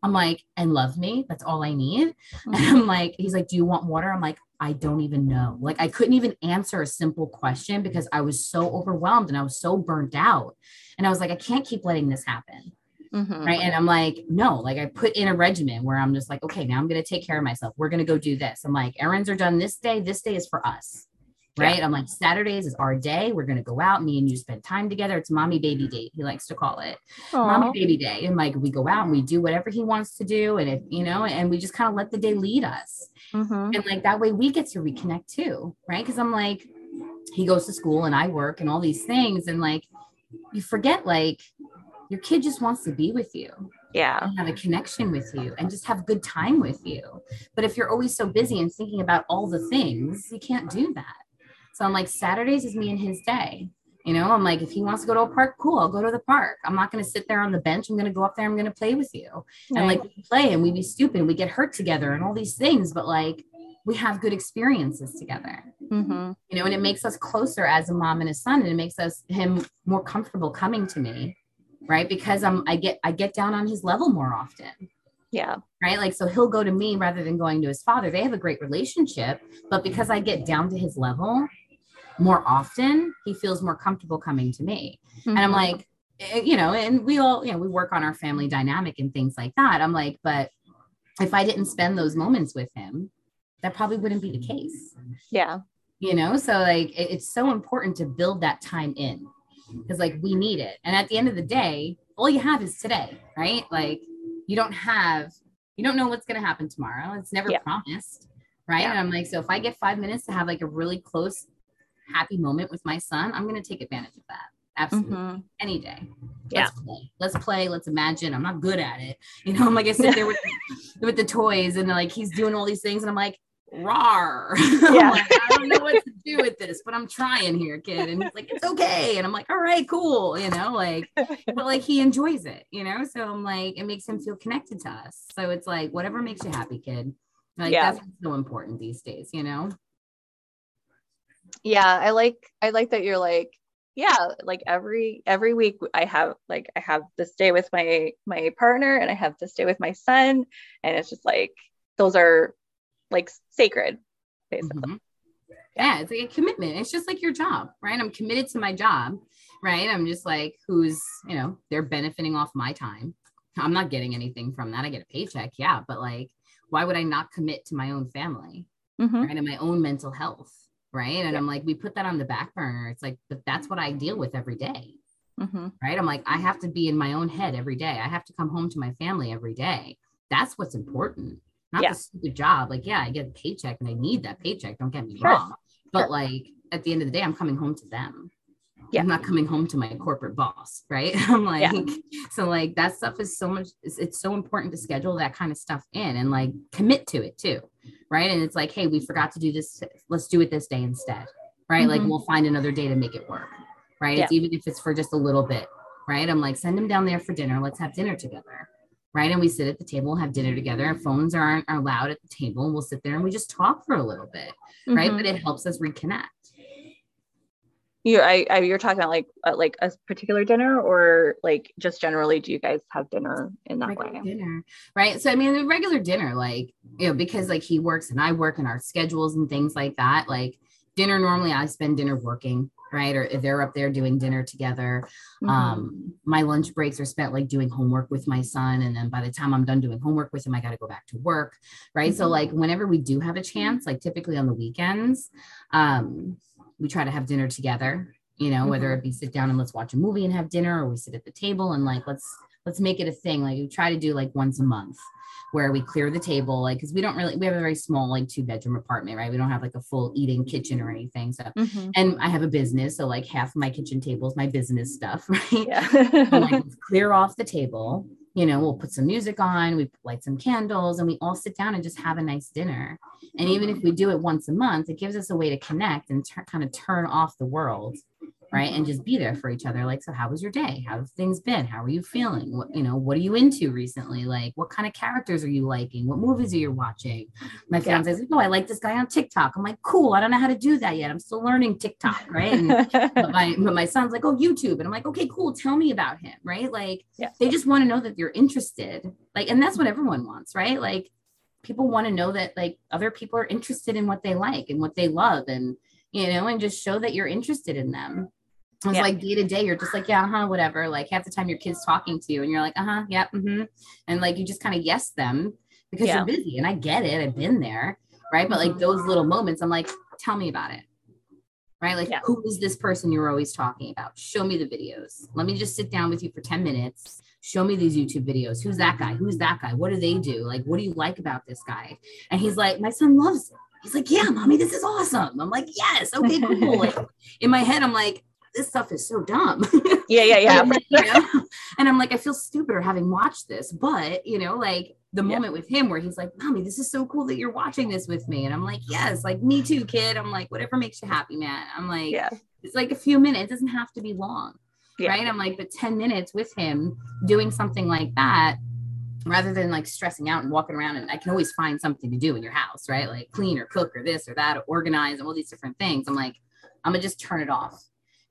[SPEAKER 2] I'm like, and love me. That's all I need. And I'm like, he's like, do you want water? I'm like, I don't even know. Like, I couldn't even answer a simple question because I was so overwhelmed and I was so burnt out. And I was like, I can't keep letting this happen.
[SPEAKER 1] Mhm.
[SPEAKER 2] Right. And I'm like, no, like I put in a regimen where I'm just like, okay, now I'm going to take care of myself. We're going to go do this. I'm like, errands are done this day. This day is for us. Right. I'm like, Saturdays is our day. We're going to go out. Me and you spend time together. It's mommy baby date. He likes to call it mommy baby day. And like, we go out and we do whatever he wants to do. And if, you know, and we just kind of let the day lead us.
[SPEAKER 1] Mhm.
[SPEAKER 2] And like that way we get to reconnect too. Right. Cause I'm like, he goes to school and I work and all these things. And like, you forget, like, your kid just wants to be with you
[SPEAKER 1] Yeah.
[SPEAKER 2] and have a connection with you and just have good time with you. But if you're always so busy and thinking about all the things, you can't do that. So I'm like, Saturdays is me and his day. You know, I'm like, if he wants to go to a park, cool, I'll go to the park. I'm not going to sit there on the bench. I'm going to go up there. I'm going to play with you. And like, we play and we be stupid. We get hurt together and all these things. But like, we have good experiences together,
[SPEAKER 1] Mhm.
[SPEAKER 2] you know, and it makes us closer as a mom and a son. And it makes us him more comfortable coming to me. Right. Because I'm, I get, I get down on his level more often
[SPEAKER 1] Yeah.
[SPEAKER 2] right? Like, so he'll go to me rather than going to his father. They have a great relationship, but because I get down to his level more often, he feels more comfortable coming to me. And I'm
[SPEAKER 1] Mhm.
[SPEAKER 2] like, eh, you know, and we all, you know, we work on our family dynamic and things like that. I'm like, but if I didn't spend those moments with him, that probably wouldn't be the case,
[SPEAKER 1] yeah.
[SPEAKER 2] you know? So, like, it- it's so important to build that time in because, like, we need it. And at the end of the day, all you have is today, right? Like, you don't have, you don't know what's going to happen tomorrow. It's never
[SPEAKER 1] Yeah.
[SPEAKER 2] promised, right?
[SPEAKER 1] Yeah.
[SPEAKER 2] And I'm like, so if I get five minutes to have like a really close, happy moment with my son, I'm going to take advantage of that. Absolutely.
[SPEAKER 1] Mhm.
[SPEAKER 2] Any day.
[SPEAKER 1] Yeah.
[SPEAKER 2] Let's play. Let's play. Let's imagine. I'm not good at it. You know, I'm like I sit there with with the toys and like he's doing all these things and I'm like, rar.
[SPEAKER 1] Yeah.
[SPEAKER 2] like, I don't know what to do with this, but I'm trying here, kid. And he's like, it's okay. And I'm like, all right, cool. You know, like, but like he enjoys it, you know? So I'm like, it makes him feel connected to us. So it's like, whatever makes you happy, kid. Like
[SPEAKER 1] Yeah.
[SPEAKER 2] that's so important these days, you know?
[SPEAKER 1] Yeah i like i like that you're like yeah like every every week i have like i have this day with my my partner and i have this day with my son and it's just like those are like sacred basically
[SPEAKER 2] Mhm. Yeah, it's like a commitment. It's just like your job, right? I'm committed to my job, right? I'm just like, who's, you know, they're benefiting off my time. I'm not getting anything from that. I get a paycheck, yeah, but like, why would I not commit to my own family,
[SPEAKER 1] Mhm.
[SPEAKER 2] right? And my own mental health, right? And
[SPEAKER 1] Yeah.
[SPEAKER 2] I'm like, we put that on the back burner. It's like, but that's what I deal with every day,
[SPEAKER 1] Mhm.
[SPEAKER 2] right? I'm like, I have to be in my own head every day. I have to come home to my family every day. That's what's important. Not
[SPEAKER 1] Yeah.
[SPEAKER 2] the stupid job. Like, yeah, I get a paycheck and I need that paycheck. Don't get me
[SPEAKER 1] Sure.
[SPEAKER 2] wrong. But
[SPEAKER 1] Sure.
[SPEAKER 2] like at the end of the day, I'm coming home to them.
[SPEAKER 1] Yeah.
[SPEAKER 2] I'm not coming home to my corporate boss, right? I'm like,
[SPEAKER 1] Yeah.
[SPEAKER 2] so like that stuff is so much, it's, it's so important to schedule that kind of stuff in and like commit to it too, right? And it's like, hey, we forgot to do this. Let's do it this day instead, right? Like
[SPEAKER 1] Mhm.
[SPEAKER 2] we'll find another day to make it work, right? It's even if it's for just a little bit, right? I'm like, send them down there for dinner. Let's have dinner together. Right. And we sit at the table, have dinner together. Our phones aren't are allowed at the table. And we'll sit there and we just talk for a little bit. Right.
[SPEAKER 1] Mhm.
[SPEAKER 2] But it helps us reconnect.
[SPEAKER 1] You I, I you're talking about like uh, like a particular dinner or like just generally do you guys have dinner in that
[SPEAKER 2] regular
[SPEAKER 1] way?
[SPEAKER 2] dinner right? So i mean the regular dinner like you know because like he works and i work and our schedules and things like that like dinner normally i spend dinner working right? Or if they're up there doing dinner together.
[SPEAKER 1] Mhm.
[SPEAKER 2] um my lunch breaks are spent like doing homework with my son and then by the time i'm done doing homework with him i got to go back to work right? So
[SPEAKER 1] Mhm.
[SPEAKER 2] like whenever we do have a chance like typically on the weekends um we try to have dinner together you know whether
[SPEAKER 1] Mhm.
[SPEAKER 2] it be sit down and let's watch a movie and have dinner or we sit at the table and like let's let's make it a thing like we try to do like once a month where we clear the table like because we don't really we have a very small like two bedroom apartment right we don't have like a full eating kitchen or anything so
[SPEAKER 1] Mhm.
[SPEAKER 2] and i have a business so like half of my kitchen table is my business stuff right
[SPEAKER 1] yeah
[SPEAKER 2] like, clear off the table. You know, we'll put some music on, we light some candles, and we all sit down and just have a nice dinner. And even if we do it once a month, it gives us a way to connect and kind of turn off the world, right? And just be there for each other. Like, so how was your day? How have things been? How are you feeling? What you know, what are you into recently? Like, what kind of characters are you liking? What movies are you watching? My
[SPEAKER 1] Yeah.
[SPEAKER 2] fiance's like, oh, I like this guy on TikTok. I'm like, cool. I don't know how to do that yet. I'm still learning TikTok, right? And but my but my son's like, oh, YouTube. And I'm like, okay, cool. Tell me about him, right? Like
[SPEAKER 1] Yeah.
[SPEAKER 2] they just want to know that you're interested. Like, and that's what everyone wants, right? Like people want to know that like other people are interested in what they like and what they love and you know, and just show that you're interested in them. It's
[SPEAKER 1] Yeah.
[SPEAKER 2] like day to day, you're just like, yeah, uh-huh, whatever. Like half the time your kid's talking to you and you're like, uh-huh, yeah, mm-hmm. And like you just kind of yes them because
[SPEAKER 1] Yeah.
[SPEAKER 2] you're busy. And I get it. I've been there. Right. But like
[SPEAKER 1] Mhm.
[SPEAKER 2] those little moments, I'm like, tell me about it right? Like,
[SPEAKER 1] Yeah.
[SPEAKER 2] who is this person you're always talking about? Show me the videos. Let me just sit down with you for 10 minutes. Show me these YouTube videos. Who's that guy? Who's that guy? What do they do? Like, what do you like about this guy? And he's like, my son loves it. He's like, yeah, mommy, this is awesome. I'm like, yes, okay, cool. like, in my head, I'm like, this stuff is so dumb.
[SPEAKER 1] yeah yeah yeah
[SPEAKER 2] Like, you know? And I'm like, I feel stupider having watched this, but you know, like the
[SPEAKER 1] Yeah.
[SPEAKER 2] moment with him where he's like, Mommy, this is so cool that you're watching this with me. And I'm like, Yes, like me too, kid. I'm like, whatever makes you happy, man. I'm like,
[SPEAKER 1] yeah
[SPEAKER 2] it's like a few minutes, it doesn't have to be long.
[SPEAKER 1] Yeah.
[SPEAKER 2] Right. I'm like, but 10 minutes with him doing something like that, rather than like stressing out and walking around and I can always find something to do in your house, right? Like clean or cook or this or that or organize and all these different things. I'm like, I'm gonna just turn it off.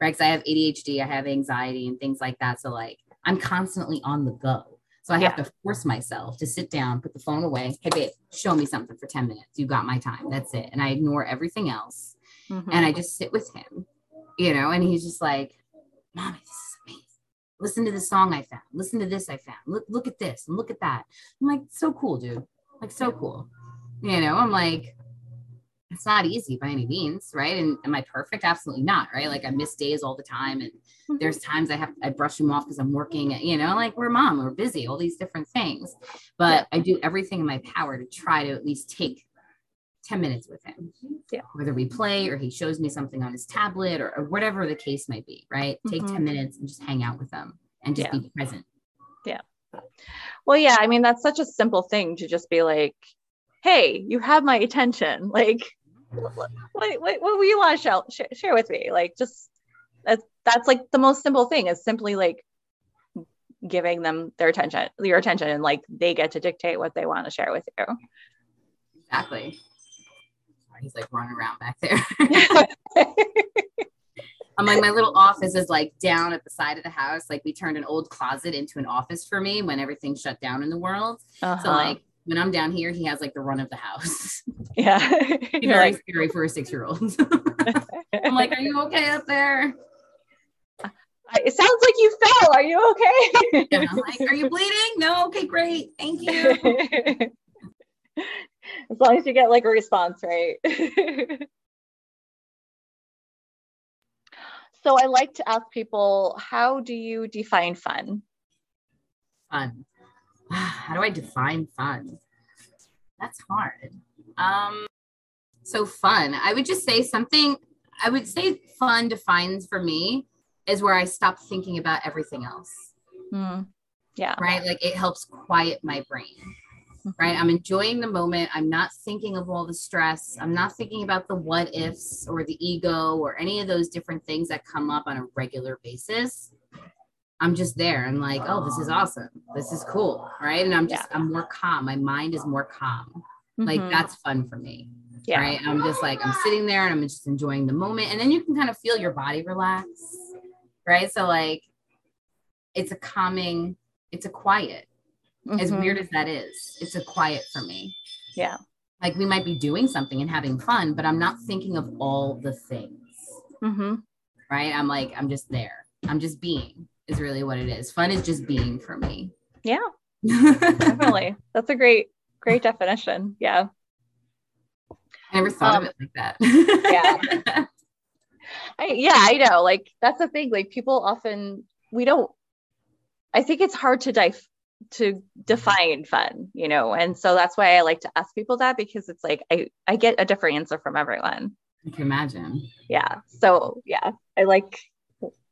[SPEAKER 2] Right. Cause I have ADHD, I have anxiety and things like that. So like I'm constantly on the go. So I have to force myself to sit down, put the phone away. Hey babe, show me something for 10 minutes. You got my time. That's it. And I ignore everything else
[SPEAKER 1] Mhm.
[SPEAKER 2] and I just sit with him, you know, and he's just like, Mommy, this is amazing. Listen to the song I found. Listen to this I found. Look, look at this and look at that. I'm like, so cool, dude. Like, so cool. You know, I'm like, it's not easy by any means, right? And am I perfect? Absolutely not, right? Like I miss days all the time. And
[SPEAKER 1] Mhm.
[SPEAKER 2] there's times I have I brush him off because I'm working, you know, like we're mom, we're busy, all these different things. But I do everything in my power to try to at least take 10 minutes with him.
[SPEAKER 1] Yeah.
[SPEAKER 2] Whether we play or he shows me something on his tablet or, or whatever the case might be, right? Take
[SPEAKER 1] Mhm.
[SPEAKER 2] 10 minutes and just hang out with them and just
[SPEAKER 1] Yeah.
[SPEAKER 2] be present. Yeah.
[SPEAKER 1] Well, yeah, I mean, that's such a simple thing to just be like, hey, you have my attention. Like, what, what, what, will you want to share, share, share with me? Like, just that's, that's like the most simple thing is simply like giving them their attention, your attention, and like they get to dictate what they want to share with you.
[SPEAKER 2] Exactly. He's like running around back there. I'm like, my little office is like down at the side of the house. Like we turned an old closet into an office for me when everything shut down in the world. So
[SPEAKER 1] Uh-huh.
[SPEAKER 2] like when I'm down here, he has like the run of the house.
[SPEAKER 1] yeah.
[SPEAKER 2] Very
[SPEAKER 1] like,
[SPEAKER 2] scary for a six year old. I'm like, are you okay up there?
[SPEAKER 1] it sounds like you fell. Are you okay?
[SPEAKER 2] I'm like, are you bleeding? No. Okay, great. Thank you.
[SPEAKER 1] as long as you get like a response, right? so I like to ask people, how do you define fun?
[SPEAKER 2] Fun. How do I define fun? That's hard. Um, so fun. I would just say something. I would say fun defines for me is where I stop thinking about everything else.
[SPEAKER 1] Hmm. Yeah.
[SPEAKER 2] right? Like it helps quiet my brain, right? I'm enjoying the moment. I'm not thinking of all the stress. I'm not thinking about the what ifs or the ego or any of those different things that come up on a regular basis. I'm just there. I'm like, oh, this is awesome. This is cool, right? And I'm just, I'm more calm. My mind is more calm. Like
[SPEAKER 1] Mhm.
[SPEAKER 2] that's fun for me,
[SPEAKER 1] yeah.
[SPEAKER 2] right? I'm just like, I'm sitting there and I'm just enjoying the moment. And then you can kind of feel your body relax, right? So, like, it's a calming, it's a quiet as
[SPEAKER 1] Mhm.
[SPEAKER 2] weird as that is, it's a quiet for me.
[SPEAKER 1] Yeah.
[SPEAKER 2] Like we might be doing something and having fun, but I'm not thinking of all the things,
[SPEAKER 1] Mhm.
[SPEAKER 2] right? I'm like, I'm just there. I'm just being, is really what it is. Fun is just being for me.
[SPEAKER 1] Yeah, definitely. That's a great, great definition. Yeah.
[SPEAKER 2] I never thought
[SPEAKER 1] Um,
[SPEAKER 2] of it like that.
[SPEAKER 1] yeah. I, yeah, I know. Like that's the thing. Like people often we don't. I think it's hard to dive to define fun, you know, and so that's why I like to ask people that because it's like I I get a different answer from everyone.
[SPEAKER 2] I can imagine.
[SPEAKER 1] Yeah. So yeah, I like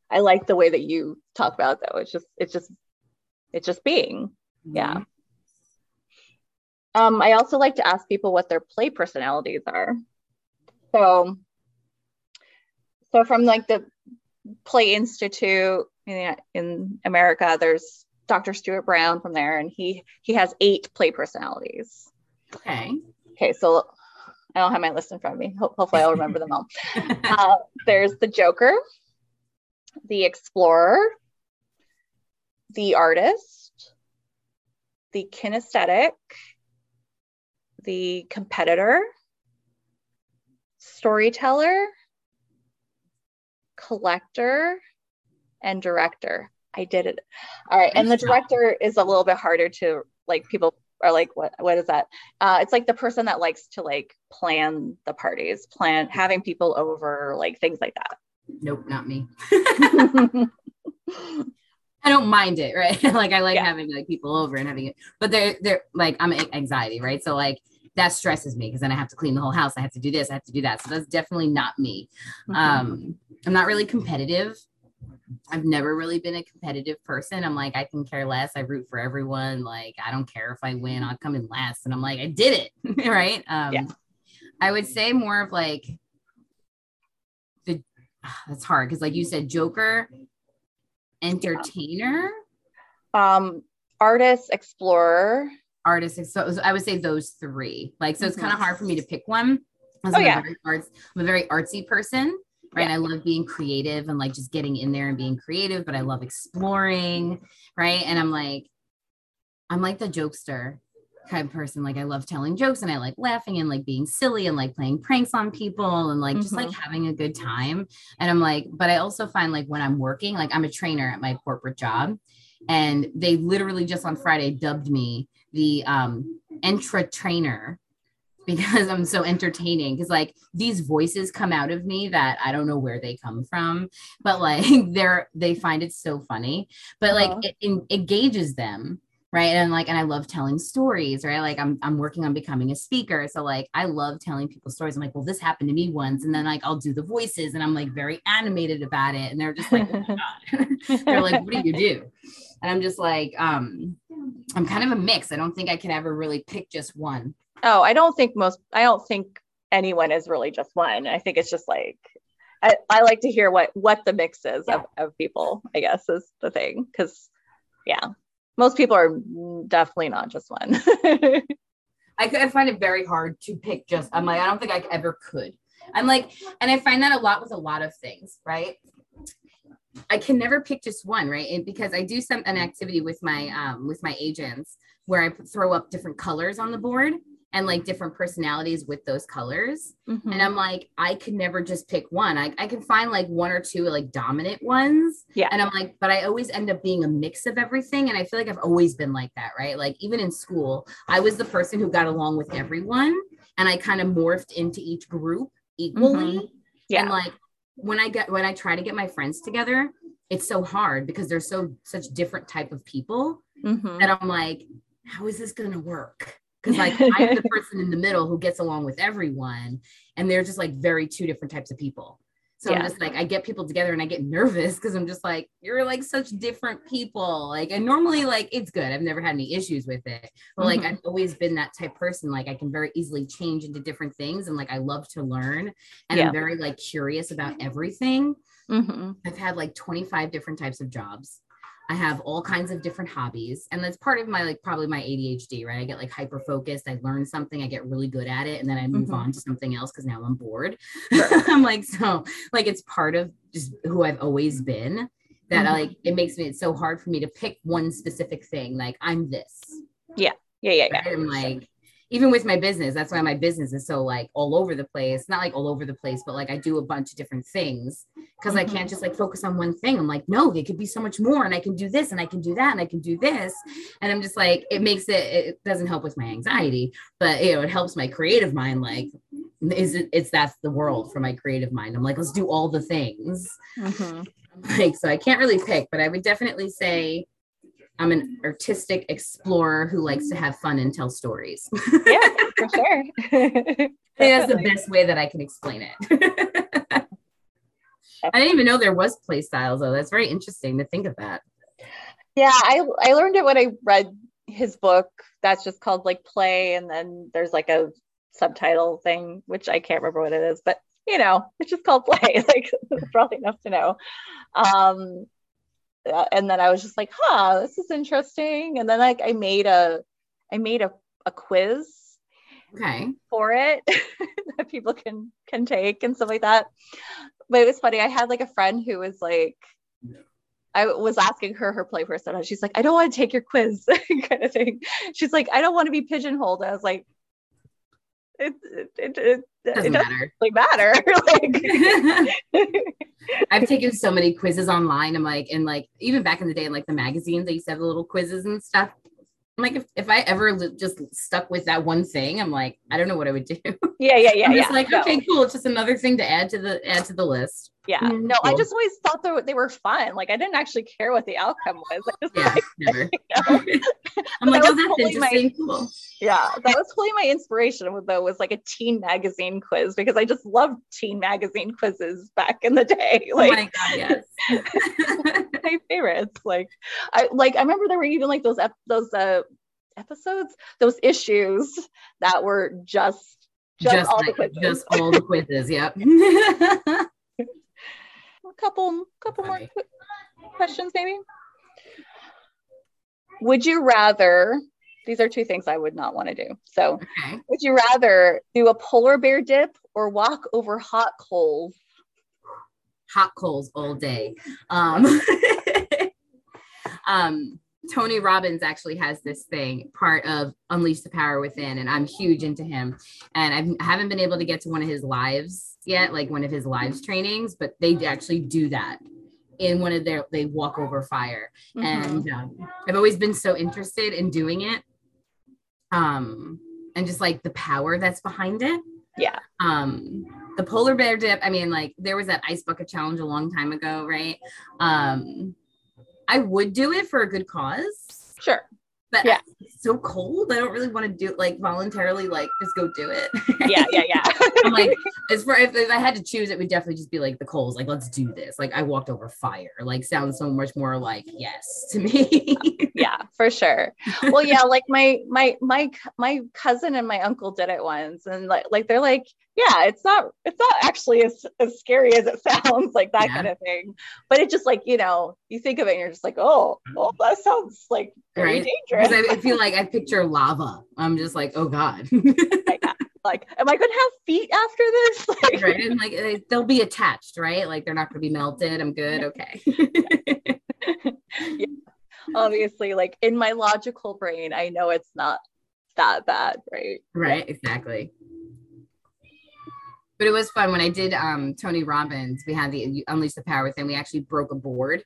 [SPEAKER 1] I like the way that you talk about it, though. It's just it's just it's just being. Yeah. Um, I also like to ask people what their play personalities are. So, so from like the Play Institute in, in America, there's Dr. Stuart Brown from there, and he he has eight play personalities.
[SPEAKER 2] Okay.
[SPEAKER 1] Okay, so I don't have my list in front of me. Hopefully, I'll remember them all. Uh, there's the Joker, the Explorer, the Artist, the Kinesthetic, the Competitor, Storyteller, Collector, and Director. I did it. All right, and the Director is a little bit harder to like. People are like, "What? What is that?" Uh, it's like the person that likes to like plan the parties, plan having people over, like things like that.
[SPEAKER 2] Nope, not me. I don't mind it, right? like I like
[SPEAKER 1] Yeah.
[SPEAKER 2] having like people over and having it, but they're they're like I'm anxiety, right? So like that stresses me because then I have to clean the whole house. I have to do this, I have to do that. So that's definitely not me.
[SPEAKER 1] Mm-hmm.
[SPEAKER 2] Um, I'm not really competitive. I've never really been a competitive person. I'm like, I can care less. I root for everyone. Like, I don't care if I win, I'll come in last. And I'm like, I did it. right. Um,
[SPEAKER 1] Yeah.
[SPEAKER 2] I would say more of like that's hard because like you said, Joker, entertainer,
[SPEAKER 1] um, artist, explorer.
[SPEAKER 2] artist. So, so I would say those three. Like, so it's kind of hard for me to pick one.
[SPEAKER 1] Oh,
[SPEAKER 2] I'm a
[SPEAKER 1] yeah.
[SPEAKER 2] very arts, I'm a very artsy person. Right. And I love being creative and like just getting in there and being creative, but I love exploring. Right. And I'm like, I'm like the jokester kind of person. Like I love telling jokes and I like laughing and like being silly and like playing pranks on people and like just like having a good time. And I'm like, but I also find like when I'm working, like I'm a trainer at my corporate job. And they literally just on Friday dubbed me the um intra trainer because I'm so entertaining. Because like these voices come out of me that I don't know where they come from, but like they're they find it so funny. But like
[SPEAKER 1] Uh-huh.
[SPEAKER 2] it, it engages them, right? And like and i love telling stories right? Like i'm i'm working on becoming a speaker. So like i love telling people stories. I'm like well this happened to me once. And then like i'll do the voices and i'm like very animated about it. And they're just like oh my god. They're like what do you do? And i'm just like um i'm kind of a mix. I don't think i can ever really pick just one.
[SPEAKER 1] Oh i don't think most i don't think anyone is really just one. I think it's just like I, I like to hear what what the mix is yeah. of, of people i guess is the thing. Because yeah most people are definitely not just one.
[SPEAKER 2] I, I find it very hard to pick just, I'm like, I don't think I ever could. I'm like, and I find that a lot with a lot of things, right? I can never pick just one, right? And because I do some an activity with my um with my agents where I throw up different colors on the board and like different personalities with those colors. Mm-hmm. And I'm like, I could never just pick one. I, I can find like one or two like dominant ones.
[SPEAKER 1] Yeah.
[SPEAKER 2] And I'm like, but I always end up being a mix of everything. And I feel like I've always been like that, right? Like even in school, I was the person who got along with everyone and I kind of morphed into each group equally. Mm-hmm.
[SPEAKER 1] Yeah.
[SPEAKER 2] And like when I get when I try to get my friends together, it's so hard because they're so such different type of people mm-hmm. that I'm like, how is this gonna work? Because like I'm the person in the middle who gets along with everyone, and they're just like very two different types of people. So yeah. I'm just like, I get people together and I get nervous because I'm just like, you're like such different people. Like, and normally, like, it's good. I've never had any issues with it. But like, mm-hmm. I've always been that type person. Like, I can very easily change into different things. And like, I love to learn and yeah. I'm very like curious about everything. Mm-hmm. I've had like 25 different types of jobs. I have all kinds of different hobbies. And that's part of my like probably my ADHD, right? I get like hyper focused. I learn something, I get really good at it, and then I move mm-hmm. on to something else because now I'm bored. I'm like, so like it's part of just who I've always been that mm-hmm. like it makes me it's so hard for me to pick one specific thing. Like I'm this.
[SPEAKER 1] Yeah. Yeah. Yeah. yeah.
[SPEAKER 2] I'm like, even with my business that's why my business is so like all over the place not like all over the place but like i do a bunch of different things because mm-hmm. i can't just like focus on one thing i'm like no it could be so much more and i can do this and i can do that and i can do this and i'm just like it makes it it doesn't help with my anxiety but you know it helps my creative mind like is it it's that's the world for my creative mind i'm like let's do all the things mm-hmm. like so i can't really pick but i would definitely say I'm an artistic explorer who likes to have fun and tell stories.
[SPEAKER 1] yeah, for sure.
[SPEAKER 2] That's the best way that I can explain it. I didn't even know there was play styles though. That's very interesting to think of that.
[SPEAKER 1] Yeah, I I learned it when I read his book. That's just called like play, and then there's like a subtitle thing, which I can't remember what it is, but you know, it's just called play. Like it's probably enough to know. Um, Uh, and then I was just like, huh, this is interesting. And then like I made a I made a, a quiz
[SPEAKER 2] okay
[SPEAKER 1] for it that people can can take and stuff like that. But it was funny. I had like a friend who was like I was asking her her play persona. She's like, I don't want to take your quiz, kind of thing. She's like, I don't want to be pigeonholed. I was like, it it, it,
[SPEAKER 2] it doesn't, matter.
[SPEAKER 1] Like matter.
[SPEAKER 2] like I've taken so many quizzes online. I'm like, and like even back in the day, in like the magazines, they used to have the little quizzes and stuff. I'm like, if, if I ever just stuck with that one thing, I'm like, I don't know what I would do.
[SPEAKER 1] Yeah, yeah, yeah.
[SPEAKER 2] I'm just
[SPEAKER 1] yeah.
[SPEAKER 2] like, okay, cool. It's just another thing to add to the add to the list.
[SPEAKER 1] Yeah. Mm-hmm. No, cool. I just always thought they were, they were fun. Like I didn't actually care what the outcome was. I just
[SPEAKER 2] yeah, like, never. You know? I'm like, oh, that's totally interesting.
[SPEAKER 1] My, cool. Yeah, that was totally my inspiration. Though was like a teen magazine quiz because I just loved teen magazine quizzes back in the day. Like,
[SPEAKER 2] oh my god, yes.
[SPEAKER 1] my favorites. Like, I like I remember there were even like those ep- those uh episodes, those issues that were just just, just all like, the quizzes.
[SPEAKER 2] Just all the quizzes. Yep.
[SPEAKER 1] Couple, couple more questions, maybe. Would you rather? These are two things I would not want to do. So, okay. would you rather do a polar bear dip or walk over hot coals?
[SPEAKER 2] Hot coals all day. Um, um, Tony Robbins actually has this thing, part of Unleash the Power Within, and I'm huge into him. And I've, I haven't been able to get to one of his lives yet, like one of his lives trainings, but they actually do that in one of their, they walk over fire. Mm-hmm. And um, I've always been so interested in doing it. Um, and just like the power that's behind it.
[SPEAKER 1] Yeah.
[SPEAKER 2] Um, the polar bear dip, I mean, like there was that ice bucket challenge a long time ago, right? Um, I would do it for a good cause.
[SPEAKER 1] Sure.
[SPEAKER 2] but
[SPEAKER 1] Yeah.
[SPEAKER 2] it's so cold. I don't really want to do it like voluntarily, like just go do it.
[SPEAKER 1] yeah, yeah, yeah.
[SPEAKER 2] I'm like, as far if, if I had to choose, it would definitely just be like the coals, like let's do this. Like I walked over fire. Like sounds so much more like yes to me.
[SPEAKER 1] yeah, for sure. Well, yeah, like my my my my cousin and my uncle did it once, and like like they're like, yeah, it's not it's not actually as, as scary as it sounds, like that
[SPEAKER 2] Yeah.
[SPEAKER 1] kind of thing. But it just like you know, you think of it, and you're just like, oh, oh, that sounds like very
[SPEAKER 2] Right.
[SPEAKER 1] dangerous.
[SPEAKER 2] I, feel like I picture lava. I'm just like, oh God.
[SPEAKER 1] like, am I going to have feet after this? Like,
[SPEAKER 2] right. And like they- they'll be attached, right? Like they're not gonna be melted. I'm good. Okay. yeah.
[SPEAKER 1] obviously, like in my logical brain, I know it's not that bad, right?
[SPEAKER 2] right, exactly. But it was fun when I did um Tony Robbins. We had the Unleash the Power thing. We actually broke a board,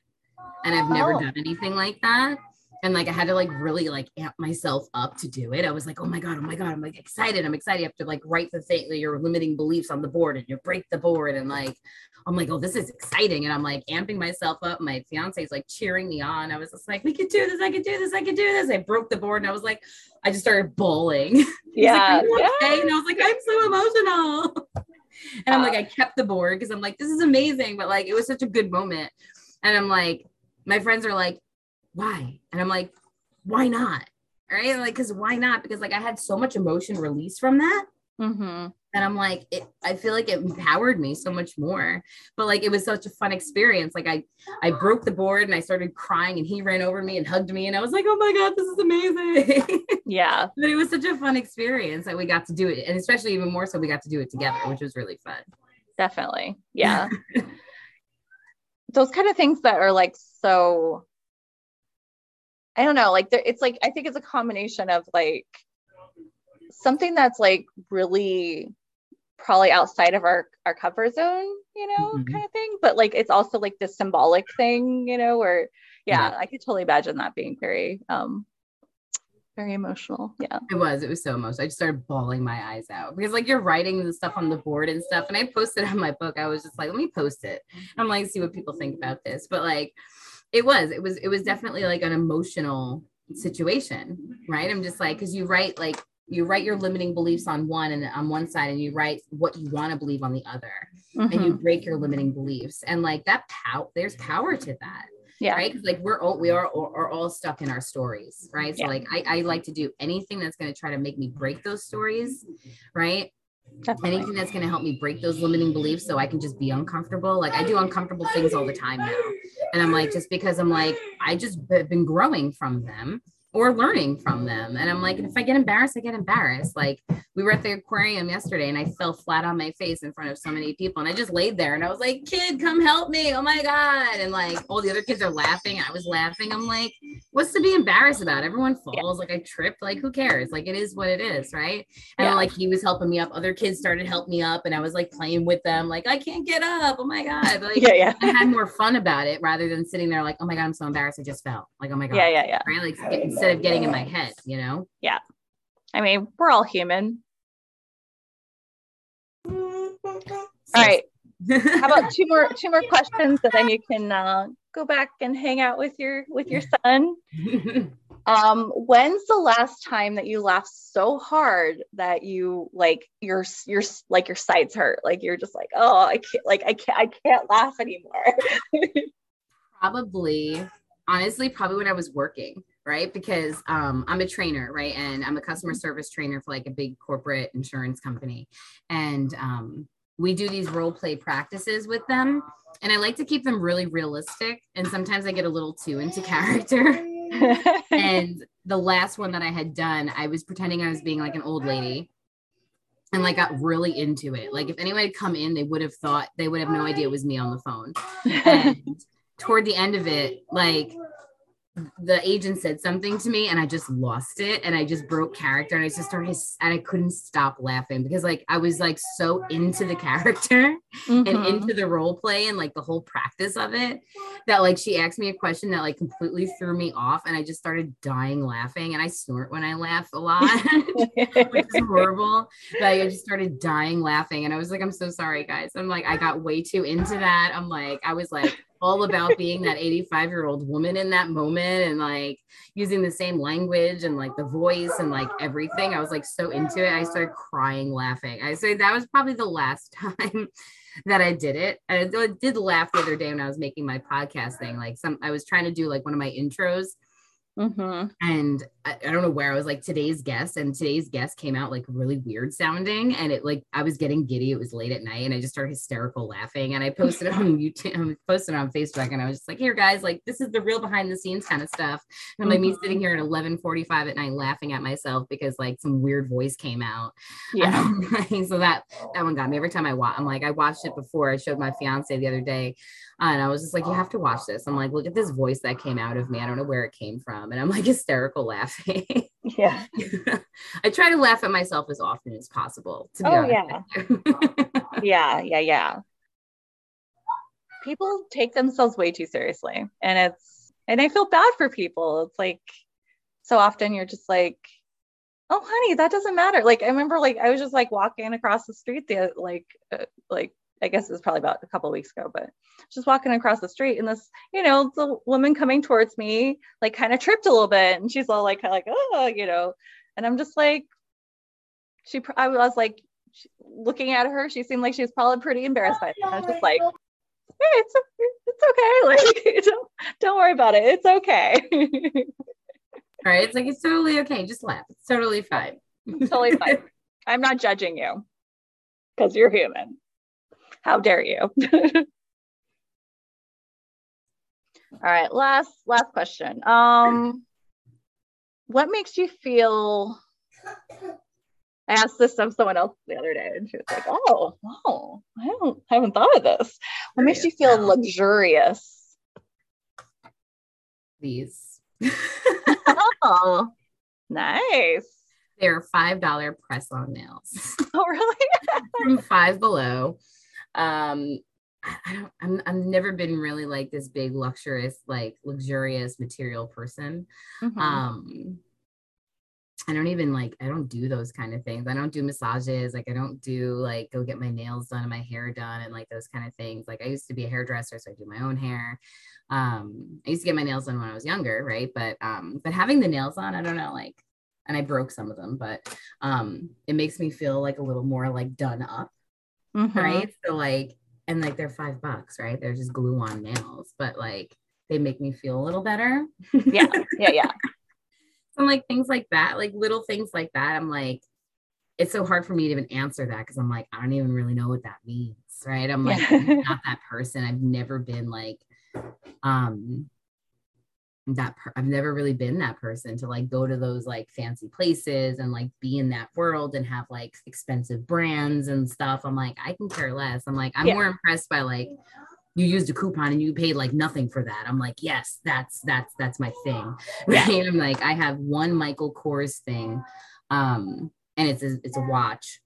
[SPEAKER 2] and I've never
[SPEAKER 1] Oh.
[SPEAKER 2] done anything like that. And like I had to like really like amp myself up to do it. I was like, oh my god, oh my god, I'm like excited. I'm excited. You have to like write the thing, that your limiting beliefs on the board, and you break the board, and like I'm like, oh, this is exciting. And I'm like amping myself up. My fiance is like cheering me on. I was just like, we could do this. I could do this. I could do this. I broke the board and I was like, I just started bawling.
[SPEAKER 1] Yeah.
[SPEAKER 2] like, "Are you
[SPEAKER 1] yeah.
[SPEAKER 2] And I was like, I'm so emotional. And I'm like, I kept the board because I'm like, this is amazing. But like, it was such a good moment. And I'm like, my friends are like, why? And I'm like, why not? Right? Like, because why not? Because like I had so much emotion released from that.
[SPEAKER 1] hmm
[SPEAKER 2] And I'm like, it, I feel like it empowered me so much more. But like, it was such a fun experience. Like, I, I broke the board and I started crying, and he ran over me and hugged me, and I was like, oh my god, this is amazing.
[SPEAKER 1] Yeah.
[SPEAKER 2] but it was such a fun experience that we got to do it, and especially even more so, we got to do it together, which was really fun.
[SPEAKER 1] definitely yeah those kind of things that are like so i don't know like there, it's like i think it's a combination of like something that's like really probably outside of our our comfort zone you know
[SPEAKER 2] Mhm.
[SPEAKER 1] kind of thing but like it's also like this symbolic thing you know where yeah
[SPEAKER 2] Yeah.
[SPEAKER 1] i could totally imagine that being very um very emotional yeah
[SPEAKER 2] It was. It was so emotional. I just started bawling my eyes out because, like, you're writing the stuff on the board and stuff. And I posted on my book. I was just like, let me post it. I'm like, see what people think about this. But like, it was. It was. It was definitely like an emotional situation, right? I'm just like, because you write like you write your limiting beliefs on one and on one side, and you write what you want to believe on the other, and you
[SPEAKER 1] Mhm.
[SPEAKER 2] break your limiting beliefs. And like that power, there's power to that
[SPEAKER 1] yeah
[SPEAKER 2] right? like we're all we are, are are all stuck in our stories, right? So
[SPEAKER 1] Yeah.
[SPEAKER 2] like I, I like to do anything that's going to try to make me break those stories, right?
[SPEAKER 1] definitely
[SPEAKER 2] Anything that's going to help me break those limiting beliefs so I can just be uncomfortable. Like I do uncomfortable things all the time now, and I'm like just because I'm like I just have been growing from them or learning from them, and I'm like if I get embarrassed, I get embarrassed. Like we were at the aquarium yesterday and I fell flat on my face in front of so many people. And I just laid there and I was like, kid, come help me. Oh my God. And like all the other kids are laughing. I was laughing. I'm like, what's to be embarrassed about? Everyone falls. Like I tripped. Like who cares? Like it is what it is. Right. And
[SPEAKER 1] Yeah.
[SPEAKER 2] like he was helping me up. Other kids started helping me up and I was like playing with them. Like I can't get up. Oh my God. Like
[SPEAKER 1] yeah yeah
[SPEAKER 2] I had more fun about it rather than sitting there like, oh my God, I'm so embarrassed. I just fell. Like, oh my God.
[SPEAKER 1] yeah yeah yeah
[SPEAKER 2] Right. Like get- instead of getting in my head, you know? Yeah.
[SPEAKER 1] I mean we're all human. All right. How about two more two more questions and then you can uh, go back and hang out with your with your son? Um when's the last time that you laughed so hard that you like your your like your sides hurt? Like you're just like oh i can't like i can't i can't laugh anymore.
[SPEAKER 2] Probably honestly probably when i was working right? Because um, i'm a trainer right? And i'm a customer service trainer for like a big corporate insurance company. And um, we do these role play practices with them. And i like to keep them really realistic. And sometimes i get a little too into character. And the last one that i had done i was pretending i was being like an old lady. And like got really into it. Like if anyone had come in they would have thought they would have no idea it was me on the phone. And toward the end of it, like the agent said something to me and I just lost it and I just broke character and I just started and I couldn't stop laughing because like I was like so into the character and
[SPEAKER 1] Mhm.
[SPEAKER 2] into the role play and like the whole practice of it that like she asked me a question that like completely threw me off and I just started dying laughing and I snort when I laugh a lot which is horrible. Like I just started dying laughing, and I was like, "I'm so sorry, guys." I'm like, I got way too into that. I'm like, I was like all about being that 85 year old woman in that moment and like using the same language and like the voice and like everything. I was like so into it. I started crying laughing. I say that was probably the last time that I did it. I did laugh the other day when I was making my podcast thing. Like some I was trying to do like one of my intros
[SPEAKER 1] Mm-hmm.
[SPEAKER 2] And I, I, don't know where I was like today's guest, and today's guest came out like really weird sounding, and it like I was getting giddy. It was late at night, and I just started hysterical laughing. And I posted it on YouTube, I posted it on Facebook, and I was just like, "Here, guys, like this is the real behind the scenes kind of stuff." And like mm-hmm. me sitting here at eleven forty five at night laughing at myself because like some weird voice came out.
[SPEAKER 1] Yeah.
[SPEAKER 2] Um, so that that one got me every time I watch. I'm like, I watched it before. I showed my fiance the other day, and I was just like, you have to watch this. I'm like, look at this voice that came out of me. I don't know where it came from. And I'm like hysterical laughing.
[SPEAKER 1] Yeah.
[SPEAKER 2] I try to laugh at myself as often as possible. To be
[SPEAKER 1] oh, yeah. yeah. Yeah. Yeah. People take themselves way too seriously. And it's, and I feel bad for people. It's like, so often you're just like, oh honey that doesn't matter like i remember like i was just like walking across the street the like uh, like I guess it was probably about a couple of weeks ago, but just walking across the street and this, you know, the woman coming towards me, like kind of tripped a little bit and she's all like, kind of like, oh, you know, and I'm just like, she, I was like looking at her. She seemed like she was probably pretty embarrassed by it. I was just like, hey, it's, it's okay. Like, don't, don't worry about it. It's okay.
[SPEAKER 2] right. It's like, it's totally okay. Just laugh. It's totally fine.
[SPEAKER 1] totally fine. I'm not judging you because you're human. How dare you? All right, last last question. Um, what makes you feel? I asked this of someone else the other day, and she was like, "Oh, wow, I don't, I haven't thought of this. What makes you feel luxurious?"
[SPEAKER 2] These.
[SPEAKER 1] oh, nice.
[SPEAKER 2] They're five dollar press on nails.
[SPEAKER 1] Oh, really?
[SPEAKER 2] From Five Below um I don't I'm I've never been really like this big luxurious like luxurious material person. Mm-hmm. Um I don't even like I don't do those kind of things. I don't do massages. Like I don't do like go get my nails done and my hair done and like those kind of things. Like I used to be a hairdresser, so I do my own hair. Um, I used to get my nails done when I was younger, right? But um, but having the nails on, I don't know, like, and I broke some of them, but um, it makes me feel like a little more like done up mm-hmm. right? So like, and like they're five bucks, right? They're just glue on nails, but like they make me feel a little better.
[SPEAKER 1] yeah, yeah, yeah.
[SPEAKER 2] so like things like that, like little things like that. I'm like, it's so hard for me to even answer that because I'm like, I don't even really know what that means, right? I'm like, yeah. not that person. I've never been like, um, that per- I've never really been that person to like go to those like fancy places and like be in that world and have like expensive brands and stuff. I'm like, I can care less. I'm like, I'm yeah. more impressed by like you used a coupon and you paid like nothing for that. I'm like, yes, that's that's that's my thing. Right. I'm like, I have one Michael Kors thing. Um, and it's a, it's a watch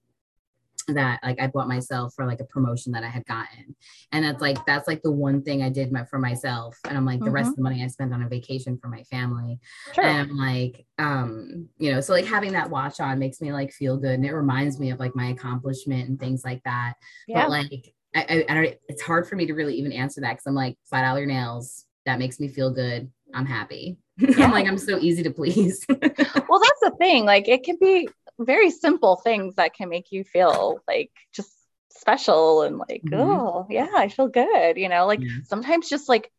[SPEAKER 2] that like I bought myself for like a promotion that I had gotten. And that's like that's like the one thing I did my, for myself. And I'm like mm-hmm. the rest of mm-hmm. the money I spent on a vacation for my family. Sure. And I'm like, um, you know, so like having that watch on makes me like feel good and it reminds me of like my accomplishment and things like that. Yeah. But like I, I, I don't it's hard for me to really even answer that because I'm like five dollar nails, that makes me feel good. I'm happy. Yeah. I'm like, I'm so easy to please.
[SPEAKER 1] well, that's the thing. Like it can be very simple things that can make you feel like just special and like mm-hmm. oh yeah i feel good you know like yeah. sometimes just like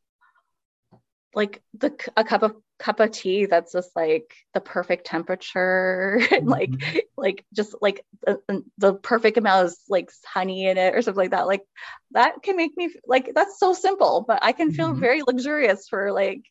[SPEAKER 1] like the a cup of cup of tea that's just like the perfect temperature and mm-hmm. like like just like the, the perfect amount of like honey in it or something like that like that can make me like that's so simple but i can feel mm-hmm. very luxurious for like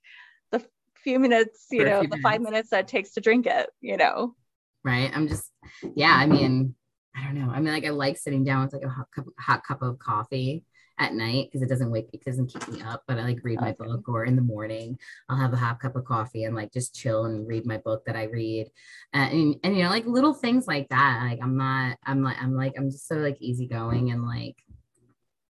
[SPEAKER 1] the few minutes you for know the minutes. five minutes that it takes to drink it you know
[SPEAKER 2] right? I'm just, yeah, I mean, I don't know. I mean, like I like sitting down with like a hot cup, hot cup of coffee at night because it doesn't wake it doesn't keep me up but i like read my okay. book or in the morning i'll have a hot cup of coffee and like just chill and read my book that i read and, and, and you know like little things like that like i'm not i'm like i'm like i'm just so like easygoing and like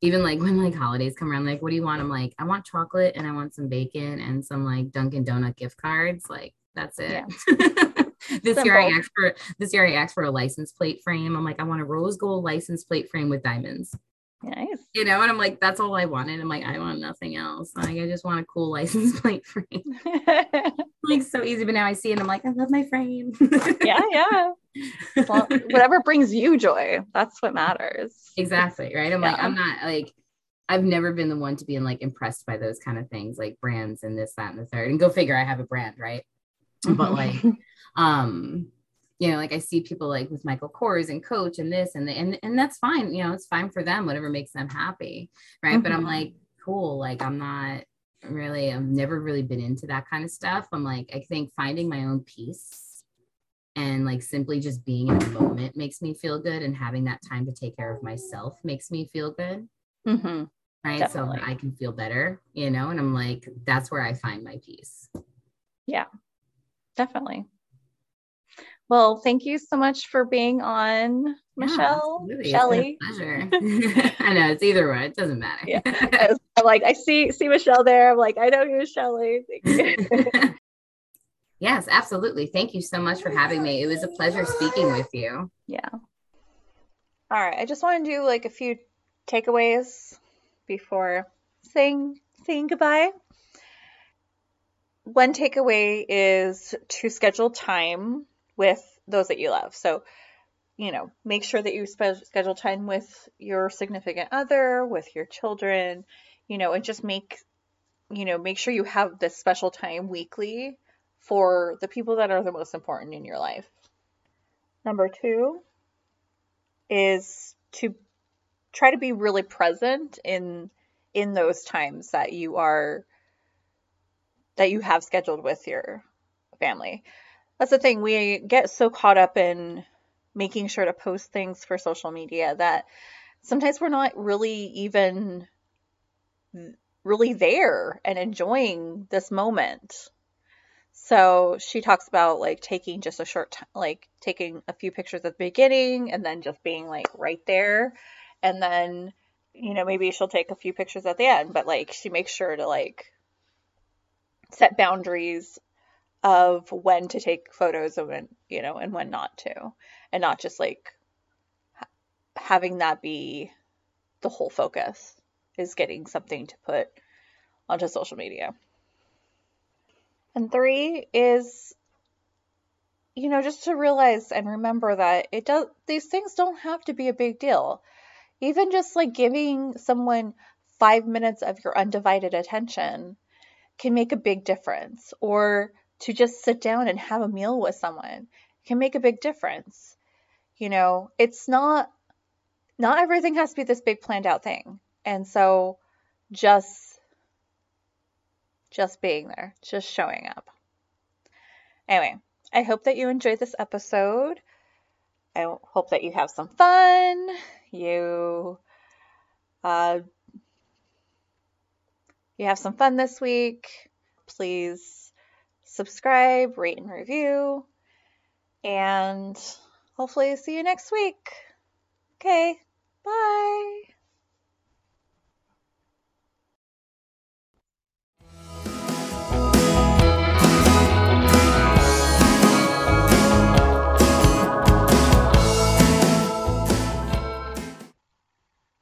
[SPEAKER 2] even like when like holidays come around like what do you want i'm like i want chocolate and i want some bacon and some like dunkin donut gift cards like that's it yeah. this Simple. year I asked for this year I asked for a license plate frame. I'm like, I want a rose gold license plate frame with diamonds.
[SPEAKER 1] Nice.
[SPEAKER 2] You know, and I'm like, that's all I wanted. I'm like, I want nothing else. Like, I just want a cool license plate frame. like so easy, but now I see it. I'm like, I love my frame.
[SPEAKER 1] yeah, yeah. Well, whatever brings you joy, that's what matters.
[SPEAKER 2] Exactly. Right. I'm yeah. like, I'm not like I've never been the one to be like impressed by those kind of things, like brands and this, that, and the third. And go figure, I have a brand, right? Mm-hmm. But like, um, you know, like I see people like with Michael Kors and Coach and this and the, and and that's fine. You know, it's fine for them, whatever makes them happy, right? Mm-hmm. But I'm mm-hmm. like, cool. Like I'm not really. I've never really been into that kind of stuff. I'm like, I think finding my own peace and like simply just being in the moment makes me feel good, and having that time to take care of myself makes me feel good. Mm-hmm. Right. Definitely. So I can feel better, you know, and I'm like, that's where I find my peace.
[SPEAKER 1] Yeah, definitely. Well, thank you so much for being on, Michelle. Yeah, Shelly.
[SPEAKER 2] pleasure. I know it's either way. It doesn't matter.
[SPEAKER 1] yeah. I'm like, I see see Michelle there. I'm like, I know you're Shelly.
[SPEAKER 2] yes, absolutely. Thank you so much for having me. It was a pleasure speaking with you.
[SPEAKER 1] Yeah. All right. I just want to do like a few takeaways before saying saying goodbye. One takeaway is to schedule time with those that you love. So, you know, make sure that you spe- schedule time with your significant other, with your children, you know, and just make, you know, make sure you have this special time weekly for the people that are the most important in your life. Number two is to try to be really present in in those times that you are that you have scheduled with your family that's the thing. We get so caught up in making sure to post things for social media that sometimes we're not really even really there and enjoying this moment. So she talks about like taking just a short time, like taking a few pictures at the beginning and then just being like right there. And then, you know, maybe she'll take a few pictures at the end, but like she makes sure to like set boundaries of when to take photos and when you know and when not to. And not just like having that be the whole focus is getting something to put onto social media. And three is you know just to realize and remember that it does these things don't have to be a big deal. Even just like giving someone five minutes of your undivided attention can make a big difference or to just sit down and have a meal with someone can make a big difference. You know, it's not not everything has to be this big planned out thing. And so just just being there, just showing up. Anyway, I hope that you enjoyed this episode. I hope that you have some fun. You uh you have some fun this week. Please subscribe, rate, and review. And hopefully, see you next week. Okay, bye.